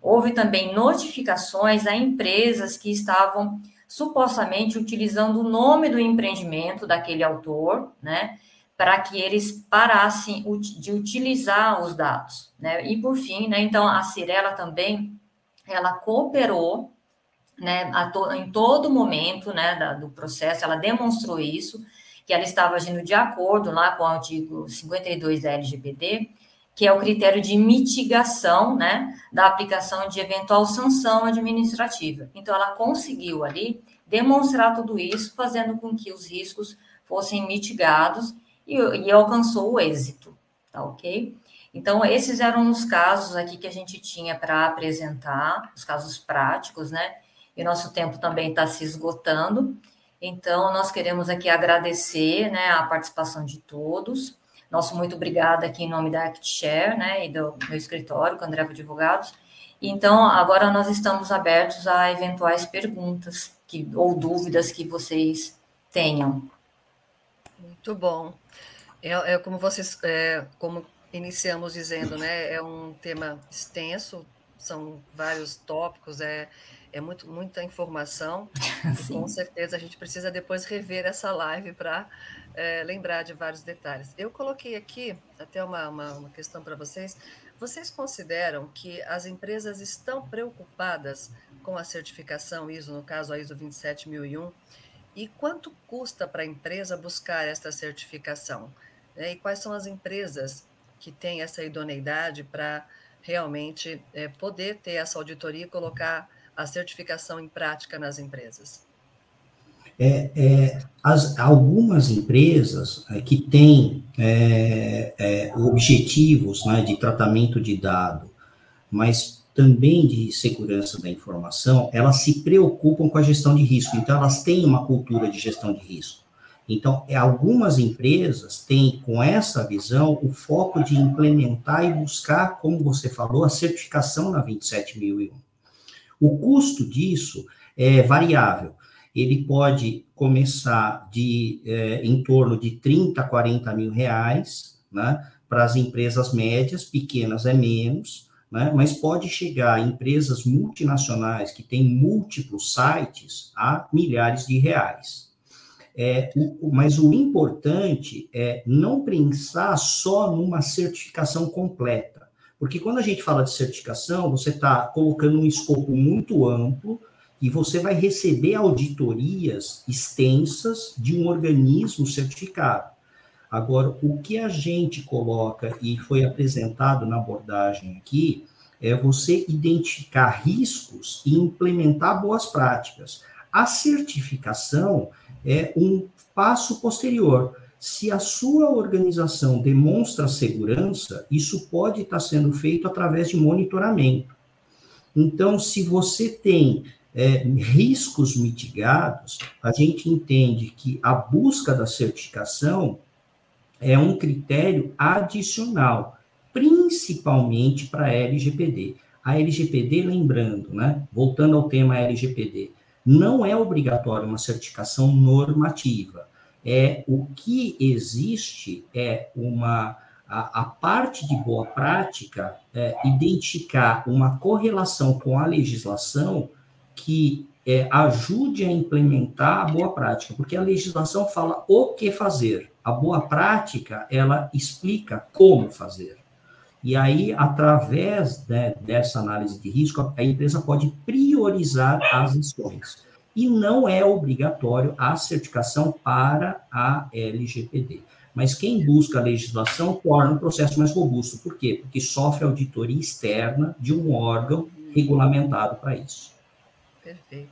Houve também notificações a empresas que estavam supostamente utilizando o nome do empreendimento daquele autor, né, para que eles parassem de utilizar os dados, né? E por fim, né, então a Cirela também ela cooperou, né, to, em todo momento, né, da, do processo, ela demonstrou isso, que ela estava agindo de acordo lá com o artigo 52 da LGPD, que é o critério de mitigação, né, da aplicação de eventual sanção administrativa. Então, ela conseguiu ali demonstrar tudo isso, fazendo com que os riscos fossem mitigados e, e alcançou o êxito, tá ok? Então, esses eram os casos aqui que a gente tinha para apresentar, os casos práticos, né? E nosso tempo também está se esgotando. Então, nós queremos aqui agradecer né, a participação de todos. Nosso muito obrigada aqui em nome da ActShare, né, e do meu escritório, André Advogados. Então, agora nós estamos abertos a eventuais perguntas que, ou dúvidas que vocês tenham. Muito bom. É, é como vocês, é, como iniciamos dizendo, né, é um tema extenso, são vários tópicos, é, é muito, muita informação. com certeza a gente precisa depois rever essa live para é, lembrar de vários detalhes. Eu coloquei aqui até uma, uma, uma questão para vocês. Vocês consideram que as empresas estão preocupadas com a certificação ISO, no caso a ISO 27001, e quanto custa para a empresa buscar esta certificação? É, e quais são as empresas que têm essa idoneidade para realmente é, poder ter essa auditoria e colocar a certificação em prática nas empresas? É, é, as, algumas empresas é, que têm é, é, objetivos né, de tratamento de dado, mas também de segurança da informação, elas se preocupam com a gestão de risco. Então, elas têm uma cultura de gestão de risco. Então, é, algumas empresas têm, com essa visão, o foco de implementar e buscar, como você falou, a certificação na 27001. O custo disso é variável ele pode começar de é, em torno de 30, 40 mil reais, né? Para as empresas médias, pequenas é menos, né? Mas pode chegar a empresas multinacionais que têm múltiplos sites a milhares de reais. É, mas o importante é não pensar só numa certificação completa, porque quando a gente fala de certificação, você está colocando um escopo muito amplo e você vai receber auditorias extensas de um organismo certificado. Agora, o que a gente coloca e foi apresentado na abordagem aqui é você identificar riscos e implementar boas práticas. A certificação é um passo posterior. Se a sua organização demonstra segurança, isso pode estar sendo feito através de monitoramento. Então, se você tem é, riscos mitigados, a gente entende que a busca da certificação é um critério adicional, principalmente para a LGPD. A LGPD, lembrando, né, voltando ao tema LGPD, não é obrigatório uma certificação normativa. É o que existe é uma a, a parte de boa prática é identificar uma correlação com a legislação que é, ajude a implementar a boa prática, porque a legislação fala o que fazer, a boa prática ela explica como fazer. E aí, através né, dessa análise de risco, a empresa pode priorizar as ações. E não é obrigatório a certificação para a LGPD. Mas quem busca a legislação torna o processo mais robusto. Por quê? Porque sofre auditoria externa de um órgão regulamentado para isso. Perfeito.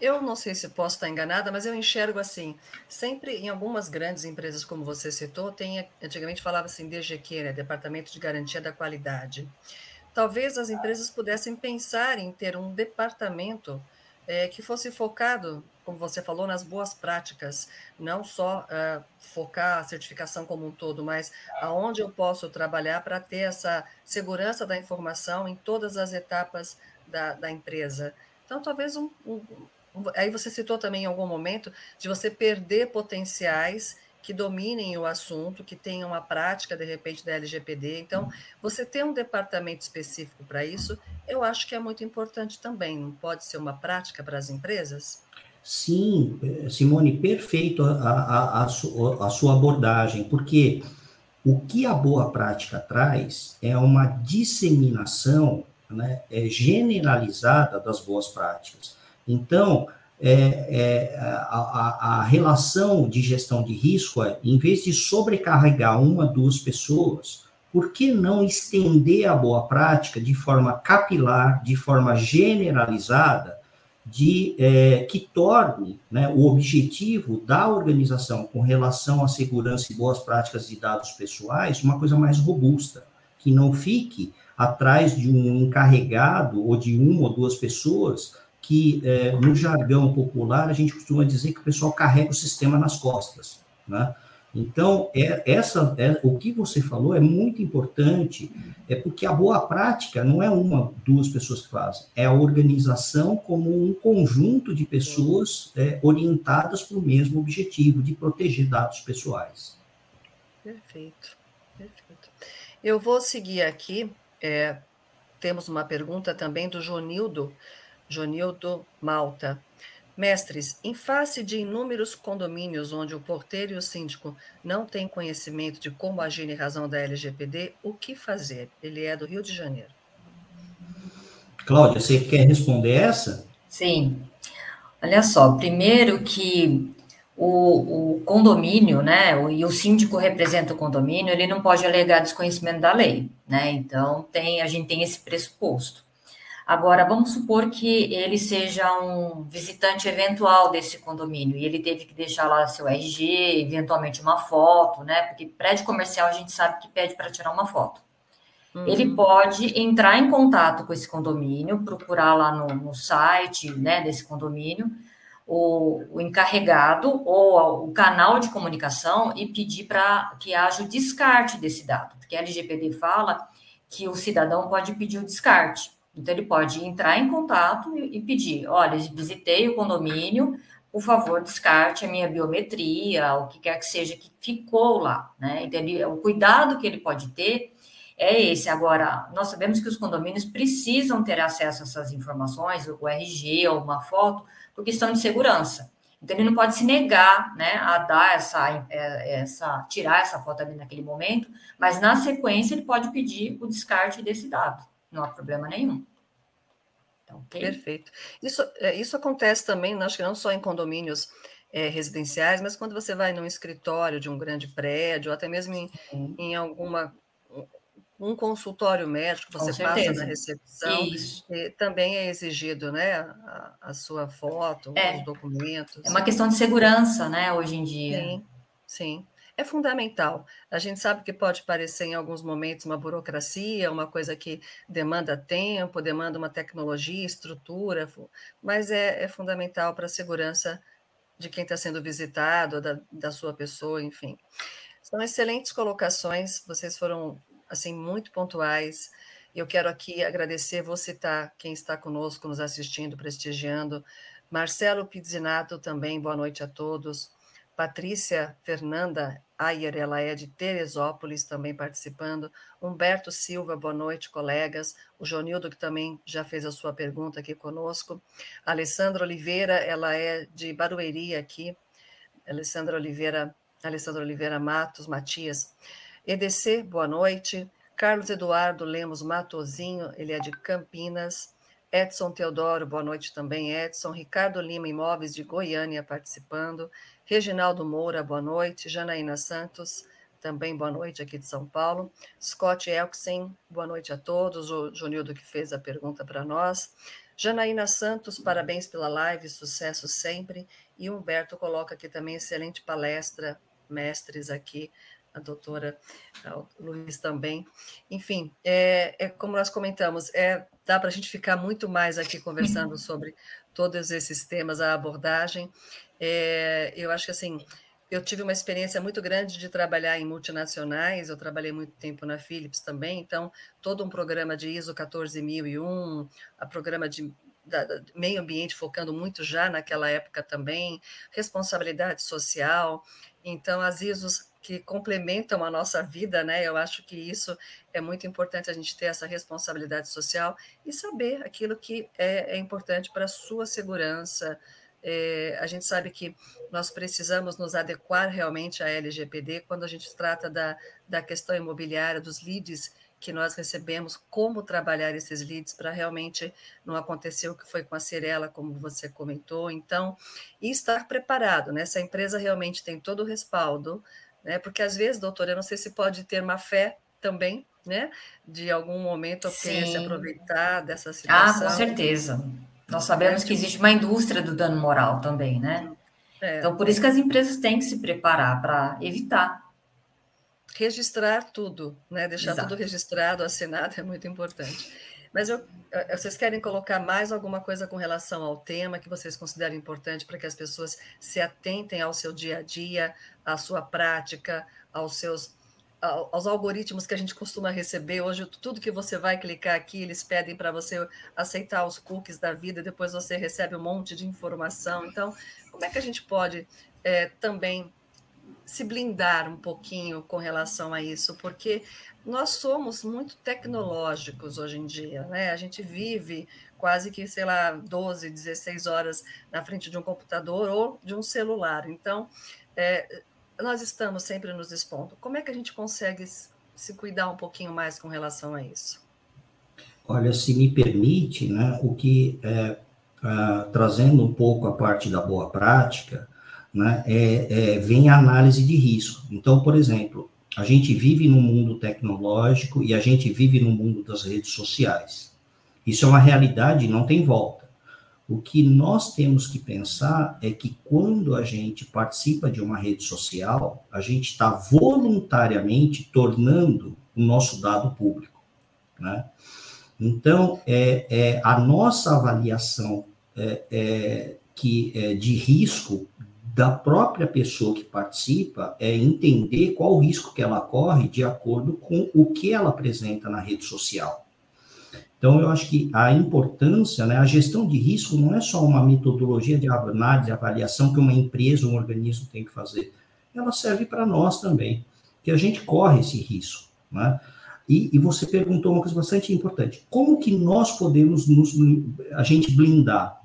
Eu não sei se posso estar enganada, mas eu enxergo assim, sempre em algumas grandes empresas, como você citou, tem, antigamente falava assim, DGQ, né, Departamento de Garantia da Qualidade. Talvez as empresas pudessem pensar em ter um departamento é, que fosse focado, como você falou, nas boas práticas, não só uh, focar a certificação como um todo, mas aonde eu posso trabalhar para ter essa segurança da informação em todas as etapas da, da empresa. Então, talvez um, um, um, Aí você citou também em algum momento de você perder potenciais que dominem o assunto, que tenham a prática, de repente, da LGPD. Então, você ter um departamento específico para isso, eu acho que é muito importante também. Não pode ser uma prática para as empresas? Sim, Simone, perfeito a, a, a, a sua abordagem, porque o que a boa prática traz é uma disseminação né, é generalizada das boas práticas. Então, é, é, a, a, relação de gestão de risco é, em vez de sobrecarregar uma, duas pessoas, por que não estender a boa prática de forma capilar, de forma generalizada, de é, que torne né, o objetivo da organização com relação à segurança e boas práticas de dados pessoais uma coisa mais robusta, que não fique atrás de um encarregado ou de uma ou duas pessoas que, é, no jargão popular, a gente costuma dizer que o pessoal carrega o sistema nas costas, né? Então, é, essa, é, o que você falou é muito importante, é porque a boa prática não é uma, duas pessoas que fazem, é a organização como um conjunto de pessoas é, orientadas para o mesmo objetivo, de proteger dados pessoais. Perfeito, perfeito. Eu vou seguir aqui é, temos uma pergunta também do Jonildo, Jonildo Malta. Mestres, em face de inúmeros condomínios onde o porteiro e o síndico não têm conhecimento de como agir em razão da LGPD, o que fazer? Ele é do Rio de Janeiro. Cláudia, você quer responder essa? Sim. Olha só, primeiro que o, o condomínio, né, o, e o síndico representa o condomínio, ele não pode alegar desconhecimento da lei, né? Então tem, a gente tem esse pressuposto. Agora, vamos supor que ele seja um visitante eventual desse condomínio e ele teve que deixar lá seu RG, eventualmente uma foto, né? Porque prédio comercial a gente sabe que pede para tirar uma foto. Uhum. Ele pode entrar em contato com esse condomínio, procurar lá no, no site, né, desse condomínio, o, o encarregado ou o canal de comunicação e pedir para que haja o descarte desse dado, porque a LGPD fala que o cidadão pode pedir o descarte. Então, ele pode entrar em contato e, pedir: olha, visitei o condomínio, por favor, descarte a minha biometria, o que quer que seja que ficou lá. Né? Então, ele, o cuidado que ele pode ter é esse. Agora, nós sabemos que os condomínios precisam ter acesso a essas informações, o RG ou uma foto, por questão de segurança. Então, ele não pode se negar né, a dar essa, é, essa, tirar essa foto ali naquele momento, mas na sequência ele pode pedir o descarte desse dado, não há problema nenhum. Então, okay? Perfeito. Isso, é, isso acontece também, acho que não só em condomínios é, residenciais, mas quando você vai num escritório de um grande prédio, ou até mesmo em, em alguma um consultório médico, você passa na recepção, também é exigido, né, a, a sua foto, é. os documentos. É uma questão de segurança, né, hoje em dia. Sim, sim. É fundamental. A gente sabe que pode parecer em alguns momentos uma burocracia, uma coisa que demanda tempo, demanda uma tecnologia, estrutura, mas é, é fundamental para a segurança de quem está sendo visitado, da, da sua pessoa, enfim. São excelentes colocações, vocês foram assim muito pontuais. Eu quero aqui agradecer, vou citar quem está conosco, nos assistindo, prestigiando. Marcelo Pizzinato também, boa noite a todos. Patrícia Fernanda Ayer, ela é de Teresópolis, também participando. Humberto Silva, boa noite, colegas. O Jonildo, que também já fez a sua pergunta aqui conosco. Alessandra Oliveira, ela é de Barueri aqui. Alessandra Oliveira, Alessandra Oliveira Matos, Matias. EDC, boa noite. Carlos Eduardo Lemos Matozinho, ele é de Campinas. Edson Teodoro, boa noite também, Edson. Ricardo Lima Imóveis de Goiânia participando. Reginaldo Moura, boa noite. Janaína Santos, também boa noite aqui de São Paulo. Scott Elksen, boa noite a todos. O Junildo que fez a pergunta para nós. Janaína Santos, parabéns pela live, sucesso sempre. E Humberto coloca aqui também excelente palestra, mestres aqui a doutora a Luiz também. Enfim, é, é, como nós comentamos, é, dá para a gente ficar muito mais aqui conversando sobre todos esses temas, a abordagem. É, eu acho que assim, eu tive uma experiência muito grande de trabalhar em multinacionais, eu trabalhei muito tempo na Philips também, então todo um programa de ISO 14001, a programa de da, da, meio ambiente focando muito já naquela época também, responsabilidade social. Então, as ISOs que complementam a nossa vida, né? Eu acho que isso é muito importante a gente ter essa responsabilidade social e saber aquilo que é, é importante para a sua segurança. É, a gente sabe que nós precisamos nos adequar realmente à LGPD quando a gente trata da, da questão imobiliária, dos leads que nós recebemos, como trabalhar esses leads para realmente não acontecer o que foi com a Cirela, como você comentou. Então, e estar preparado, né? Se a empresa realmente tem todo o respaldo, né? Porque às vezes, doutor, eu não sei se pode ter uma fé também, né? De algum momento querer se aproveitar dessa situação. Ah, com certeza. Nós sabemos que existe uma indústria do dano moral também, né? É. Então, por isso que as empresas têm que se preparar para evitar. Registrar tudo, né? Deixar Exato. tudo registrado, assinado é muito importante. Mas eu, vocês querem colocar mais alguma coisa com relação ao tema que vocês consideram importante para que as pessoas se atentem ao seu dia a dia, à sua prática, aos seus aos algoritmos que a gente costuma receber hoje, tudo que você vai clicar aqui, eles pedem para você aceitar os cookies da vida, depois você recebe um monte de informação. Então, como é que a gente pode é, também se blindar um pouquinho com relação a isso? Porque nós somos muito tecnológicos hoje em dia, né? A gente vive quase que, sei lá, 12, 16 horas na frente de um computador ou de um celular. Então, é, nós estamos sempre nos expondo. Como é que a gente consegue se cuidar um pouquinho mais com relação a isso? Olha, se me permite, né, o que é, trazendo um pouco a parte da boa prática, né, é, é, vem a análise de risco. Então, por exemplo, a gente vive num mundo tecnológico e a gente vive no mundo das redes sociais. Isso é uma realidade, não tem volta. O que nós temos que pensar é que quando a gente participa de uma rede social, a gente está voluntariamente tornando o nosso dado público, né? Então, é, é a nossa avaliação é, é, que é, de risco da própria pessoa que participa é entender qual o risco que ela corre de acordo com o que ela apresenta na rede social. Então, eu acho que a importância, né, a gestão de risco não é só uma metodologia de análise, de avaliação que uma empresa, um organismo tem que fazer. Ela serve para nós também, que a gente corre esse risco, né? E, e, você perguntou uma coisa bastante importante: como que nós podemos nos, a gente blindar?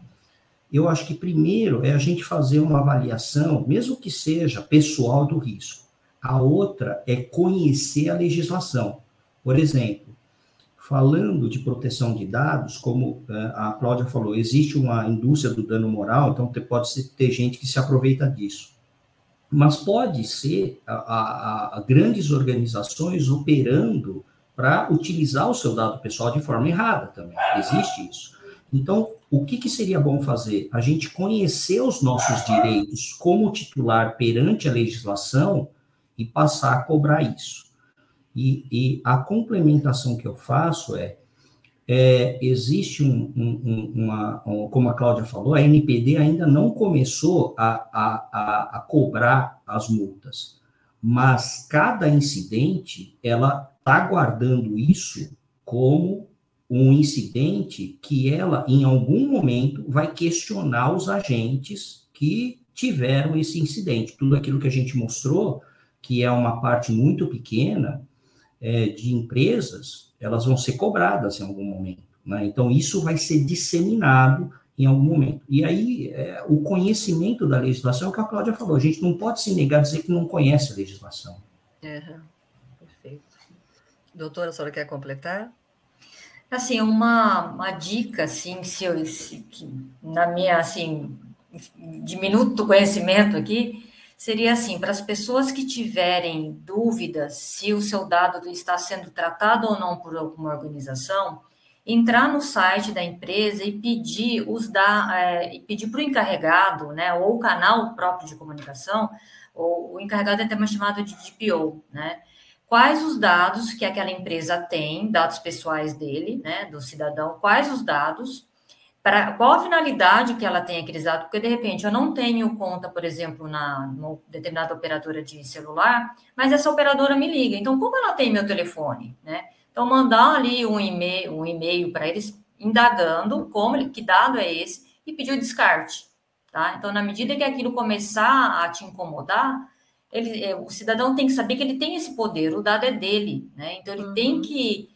eu acho que primeiro é a gente fazer uma avaliação, mesmo que seja pessoal do risco. A outra é conhecer a legislação. Por exemplo, falando de proteção de dados, como eh, a Cláudia falou, existe uma indústria do dano moral, então pode ter gente que se aproveita disso. Mas pode ser a, a, a grandes organizações operando para utilizar o seu dado pessoal de forma errada também. Existe isso. Então, o que, que, seria bom fazer? A gente conhecer os nossos direitos como titular perante a legislação e passar a cobrar isso. E, e a complementação que eu faço é, é existe um, um, uma, um, como a Cláudia falou, a NPD ainda não começou a, a, a, a cobrar as multas, mas cada incidente, ela está guardando isso como um incidente que ela, em algum momento, vai questionar os agentes que tiveram esse incidente. Tudo aquilo que a gente mostrou, que é uma parte muito pequena, é, de empresas, elas vão ser cobradas em algum momento. Né? Então, isso vai ser disseminado em algum momento. E aí, é, o conhecimento da legislação, é o que a Cláudia falou, a gente não pode se negar a dizer que não conhece a legislação. Uhum. Perfeito. Doutora, a senhora quer completar? Assim, uma, uma dica, assim, se eu, se, na minha, assim, diminuto conhecimento aqui, seria assim: para as pessoas que tiverem dúvidas se o seu dado está sendo tratado ou não por alguma organização, entrar no site da empresa e pedir os da, é, pedir para o encarregado, né, ou o canal próprio de comunicação, ou o encarregado é tema chamado de DPO, né? Quais os dados que aquela empresa tem, dados pessoais dele, né, do cidadão, quais os dados para qual a finalidade que ela tem aqueles dados, porque de repente eu não tenho conta, por exemplo, na numa determinada operadora de celular, mas essa operadora me liga. Então, como ela tem meu telefone, né? Então, mandar ali um e-mail, um e-mail para eles indagando como que dado é esse e pedir o descarte, tá? Então, na medida que aquilo começar a te incomodar, ele, é, o cidadão tem que saber que ele tem esse poder, o dado é dele, né? Então, ele uhum. tem que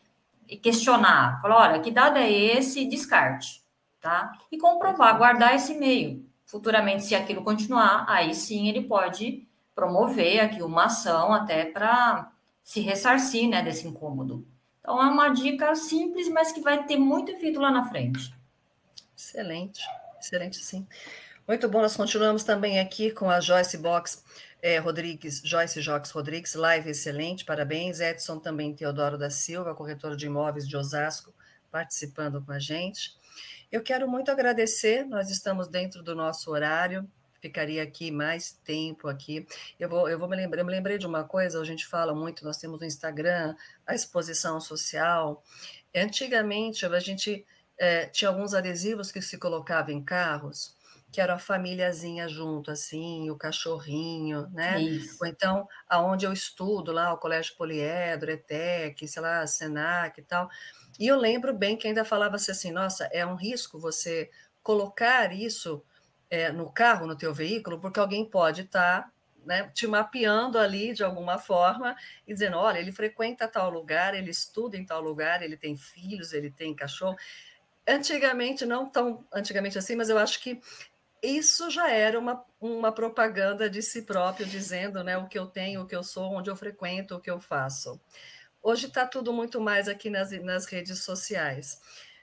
questionar, falar, olha, que dado é esse? Descarte tá? E comprovar, guardar esse e-mail. Futuramente, se aquilo continuar, aí sim ele pode promover aqui uma ação até para se ressarcir, né, desse incômodo. Então, é uma dica simples, mas que vai ter muito efeito lá na frente. Excelente, excelente sim. Muito bom, nós continuamos também aqui com a Joyce Box é, Rodrigues, Joyce Jox Rodrigues, live excelente, parabéns. Edson também Teodoro da Silva, corretor de imóveis de Osasco, participando com a gente. Eu quero muito agradecer, nós estamos dentro do nosso horário, ficaria aqui mais tempo aqui. Eu vou, eu vou me lembrar, eu me lembrei de uma coisa, a gente fala muito, nós temos no Instagram a exposição social. Antigamente a gente é, tinha alguns adesivos que se colocava em carros, que era a famíliazinha junto, assim, o cachorrinho, né? Isso. Ou então, aonde eu estudo lá, o Colégio Poliedro, ETEC, sei lá, Senac e tal. E eu lembro bem que ainda falava-se assim, nossa, é um risco você colocar isso é, no carro, no teu veículo, porque alguém pode estar tá, né, te mapeando ali de alguma forma e dizendo, olha, ele frequenta tal lugar, ele estuda em tal lugar, ele tem filhos, ele tem cachorro. Antigamente, não tão antigamente assim, mas eu acho que isso já era uma, uma propaganda de si próprio, dizendo né, o que eu tenho, o que eu sou, onde eu frequento, o que eu faço. Hoje está tudo muito mais aqui nas, nas redes sociais,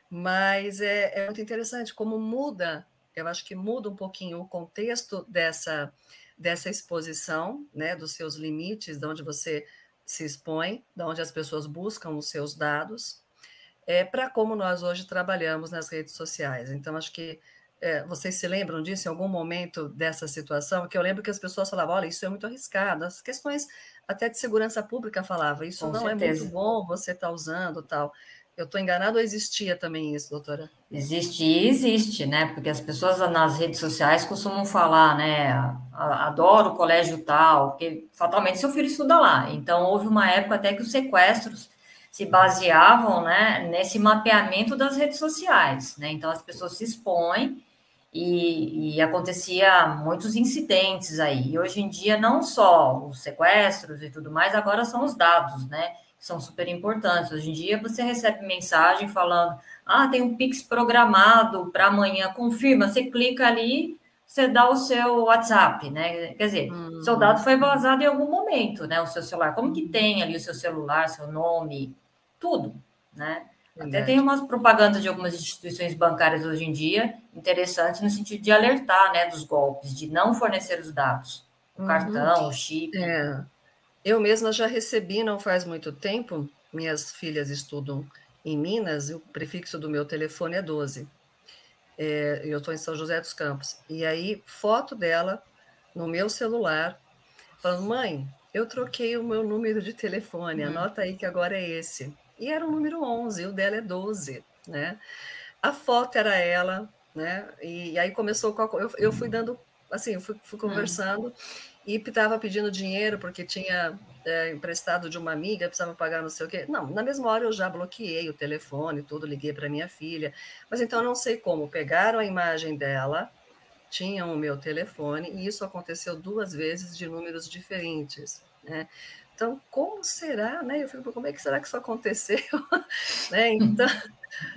mas é, é muito interessante como muda, eu acho que muda um pouquinho o contexto dessa, dessa exposição, né, dos seus limites, de onde você se expõe, de onde as pessoas buscam os seus dados, é, para como nós hoje trabalhamos nas redes sociais. Então, acho que é, vocês se lembram disso em algum momento dessa situação? Que eu lembro que as pessoas falavam: olha, isso é muito arriscado. As questões até de segurança pública falava, isso Com não certeza. é muito bom você estar tá usando tal. Eu estou enganado ou existia também isso, doutora? Existe e existe, né? Porque as pessoas nas redes sociais costumam falar, né? Adoro o colégio tal, porque fatalmente seu filho estuda lá. Então, houve uma época até que os sequestros se baseavam né, nesse mapeamento das redes sociais, né? Então, as pessoas se expõem e, e, acontecia muitos incidentes aí. E hoje em dia, não só os sequestros e tudo mais, agora são os dados, né? Que são super importantes. Hoje em dia, você recebe mensagem falando: ah, tem um Pix programado para amanhã, confirma. Você clica ali, você dá o seu WhatsApp, né? Quer dizer, hum. seu dado foi vazado em algum momento, né? O seu celular. Como que tem ali o seu celular, seu nome, tudo, né? Até tem umas propagandas de algumas instituições bancárias hoje em dia interessantes no sentido de alertar, né, dos golpes, de não fornecer os dados, o uhum. cartão, o chip. É. Eu mesma já recebi, não faz muito tempo, minhas filhas estudam em Minas, e o prefixo do meu telefone é 12. É, eu estou em São José dos Campos. E aí, foto dela no meu celular, falando: mãe, eu troquei o meu número de telefone, uhum. anota aí que agora é esse. E era o número 11, o dela é 12, né? A foto era ela, né? E, aí começou, eu, eu fui dando, assim, fui, fui uhum. conversando e estava pedindo dinheiro porque tinha é, emprestado de uma amiga, precisava pagar não sei o quê. Não, na mesma hora eu já bloqueei o telefone, tudo, liguei para minha filha. Mas então não sei como, pegaram a imagem dela, tinham o meu telefone, e isso aconteceu duas vezes de números diferentes. Né? Então, como será, né? Eu fico, como é que será que isso aconteceu? né? Então,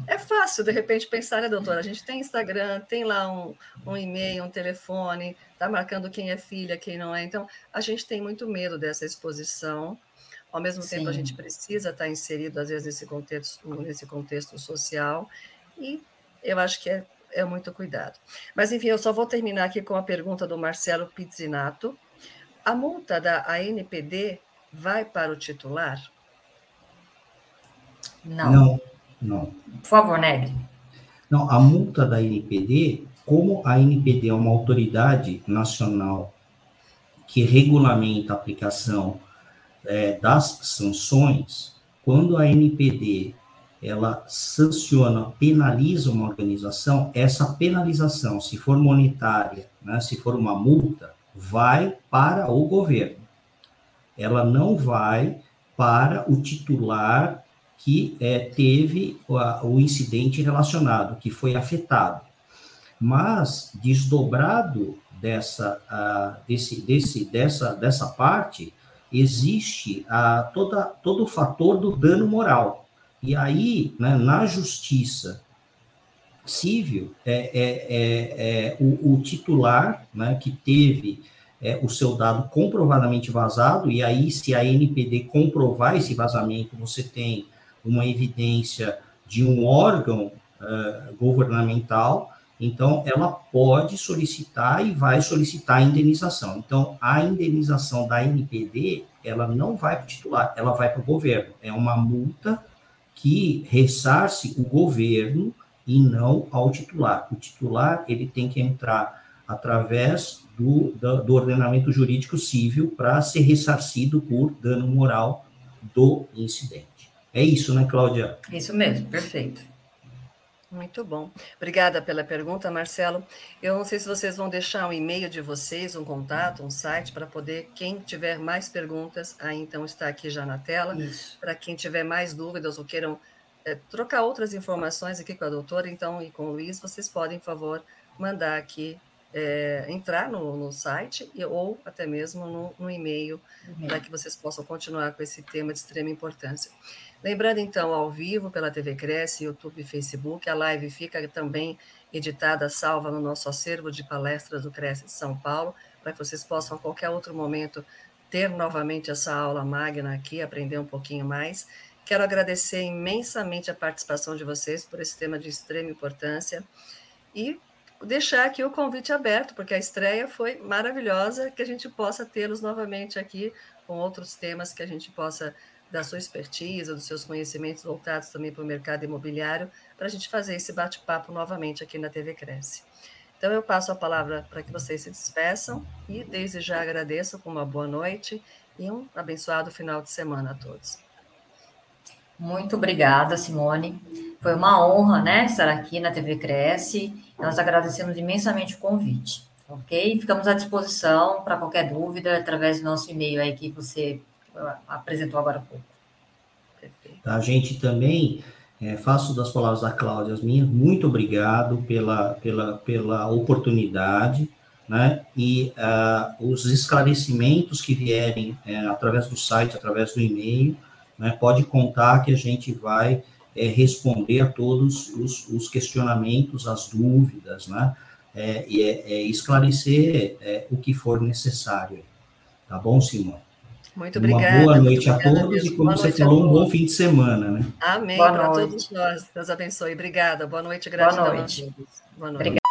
é fácil, de repente, pensar, né, doutora? A gente tem Instagram, tem lá um, um e-mail, um telefone, tá marcando quem é filha, quem não é. Então, a gente tem muito medo dessa exposição. Ao mesmo Sim. tempo, a gente precisa estar inserido, às vezes, nesse contexto, nesse contexto social. E eu acho que é é muito cuidado. Mas, enfim, eu só vou terminar aqui com a pergunta do Marcelo Pizzinato. A multa da ANPD vai para o titular? Não. Não, não. Por favor, Negri. Não, a multa da ANPD, como a ANPD é uma autoridade nacional que regulamenta a aplicação é, das sanções, quando a ANPD ela sanciona, penaliza uma organização, essa penalização, se for monetária, né, se for uma multa, vai para o governo. Ela não vai para o titular que é, teve o, incidente relacionado, que foi afetado. Mas, desdobrado dessa, desse, desse, dessa, dessa parte, existe uh, toda, todo o fator do dano moral e aí, né, na justiça civil, é, é, é, é o, o, titular né, que teve é, o seu dado comprovadamente vazado, e aí, se a NPD comprovar esse vazamento, você tem uma evidência de um órgão uh, governamental, então ela pode solicitar e vai solicitar a indenização. Então, a indenização da NPD, ela não vai para o titular, ela vai para o governo. É uma multa que ressarce o governo e não ao titular. O titular ele tem que entrar através do, do, ordenamento jurídico civil para ser ressarcido por dano moral do incidente. É isso, né, Cláudia? Isso mesmo, perfeito. Muito bom. Obrigada pela pergunta, Marcelo. Eu não sei se vocês vão deixar um e-mail de vocês, um contato, um site, para poder, quem tiver mais perguntas, aí então está aqui já na tela. Para quem tiver mais dúvidas ou queiram é, trocar outras informações aqui com a doutora, então, e com o Luiz, vocês podem, por favor, mandar aqui, é, entrar no, no site e, ou até mesmo no, no e-mail, uhum. para que vocês possam continuar com esse tema de extrema importância. Lembrando, então, ao vivo pela TV Cresce, YouTube e Facebook, a live fica também editada, salva no nosso acervo de palestras do Cresce de São Paulo, para que vocês possam, a qualquer outro momento, ter novamente essa aula magna aqui, aprender um pouquinho mais. Quero agradecer imensamente a participação de vocês por esse tema de extrema importância e deixar aqui o convite aberto, porque a estreia foi maravilhosa, que a gente possa tê-los novamente aqui com outros temas que a gente possa da sua expertise, dos seus conhecimentos voltados também para o mercado imobiliário, para a gente fazer esse bate-papo novamente aqui na TV Cresce. Então, eu passo a palavra para que vocês se despeçam e, desde já, agradeço com uma boa noite e um abençoado final de semana a todos. Muito obrigada, Simone. Foi uma honra, né, estar aqui na TV Cresce. Nós agradecemos imensamente o convite, ok? Ficamos à disposição para qualquer dúvida através do nosso e-mail aí que você apresentou agora há pouco. A gente também é, faço das palavras da Cláudia as minhas, muito obrigado pela, pela, pela oportunidade, né? E uh, os esclarecimentos que vierem é, através do site, através do e-mail, né? Pode contar que a gente vai é, responder a todos os, os, questionamentos, as dúvidas, né? É, e é, é esclarecer o que for necessário. Tá bom, Simone? Muito obrigada. Uma boa noite a todos e, como você falou, um bom fim de semana, né? Amém para todos nós. Deus abençoe. Obrigada. Boa noite, gratidão. Boa noite. Boa noite. Obrigada.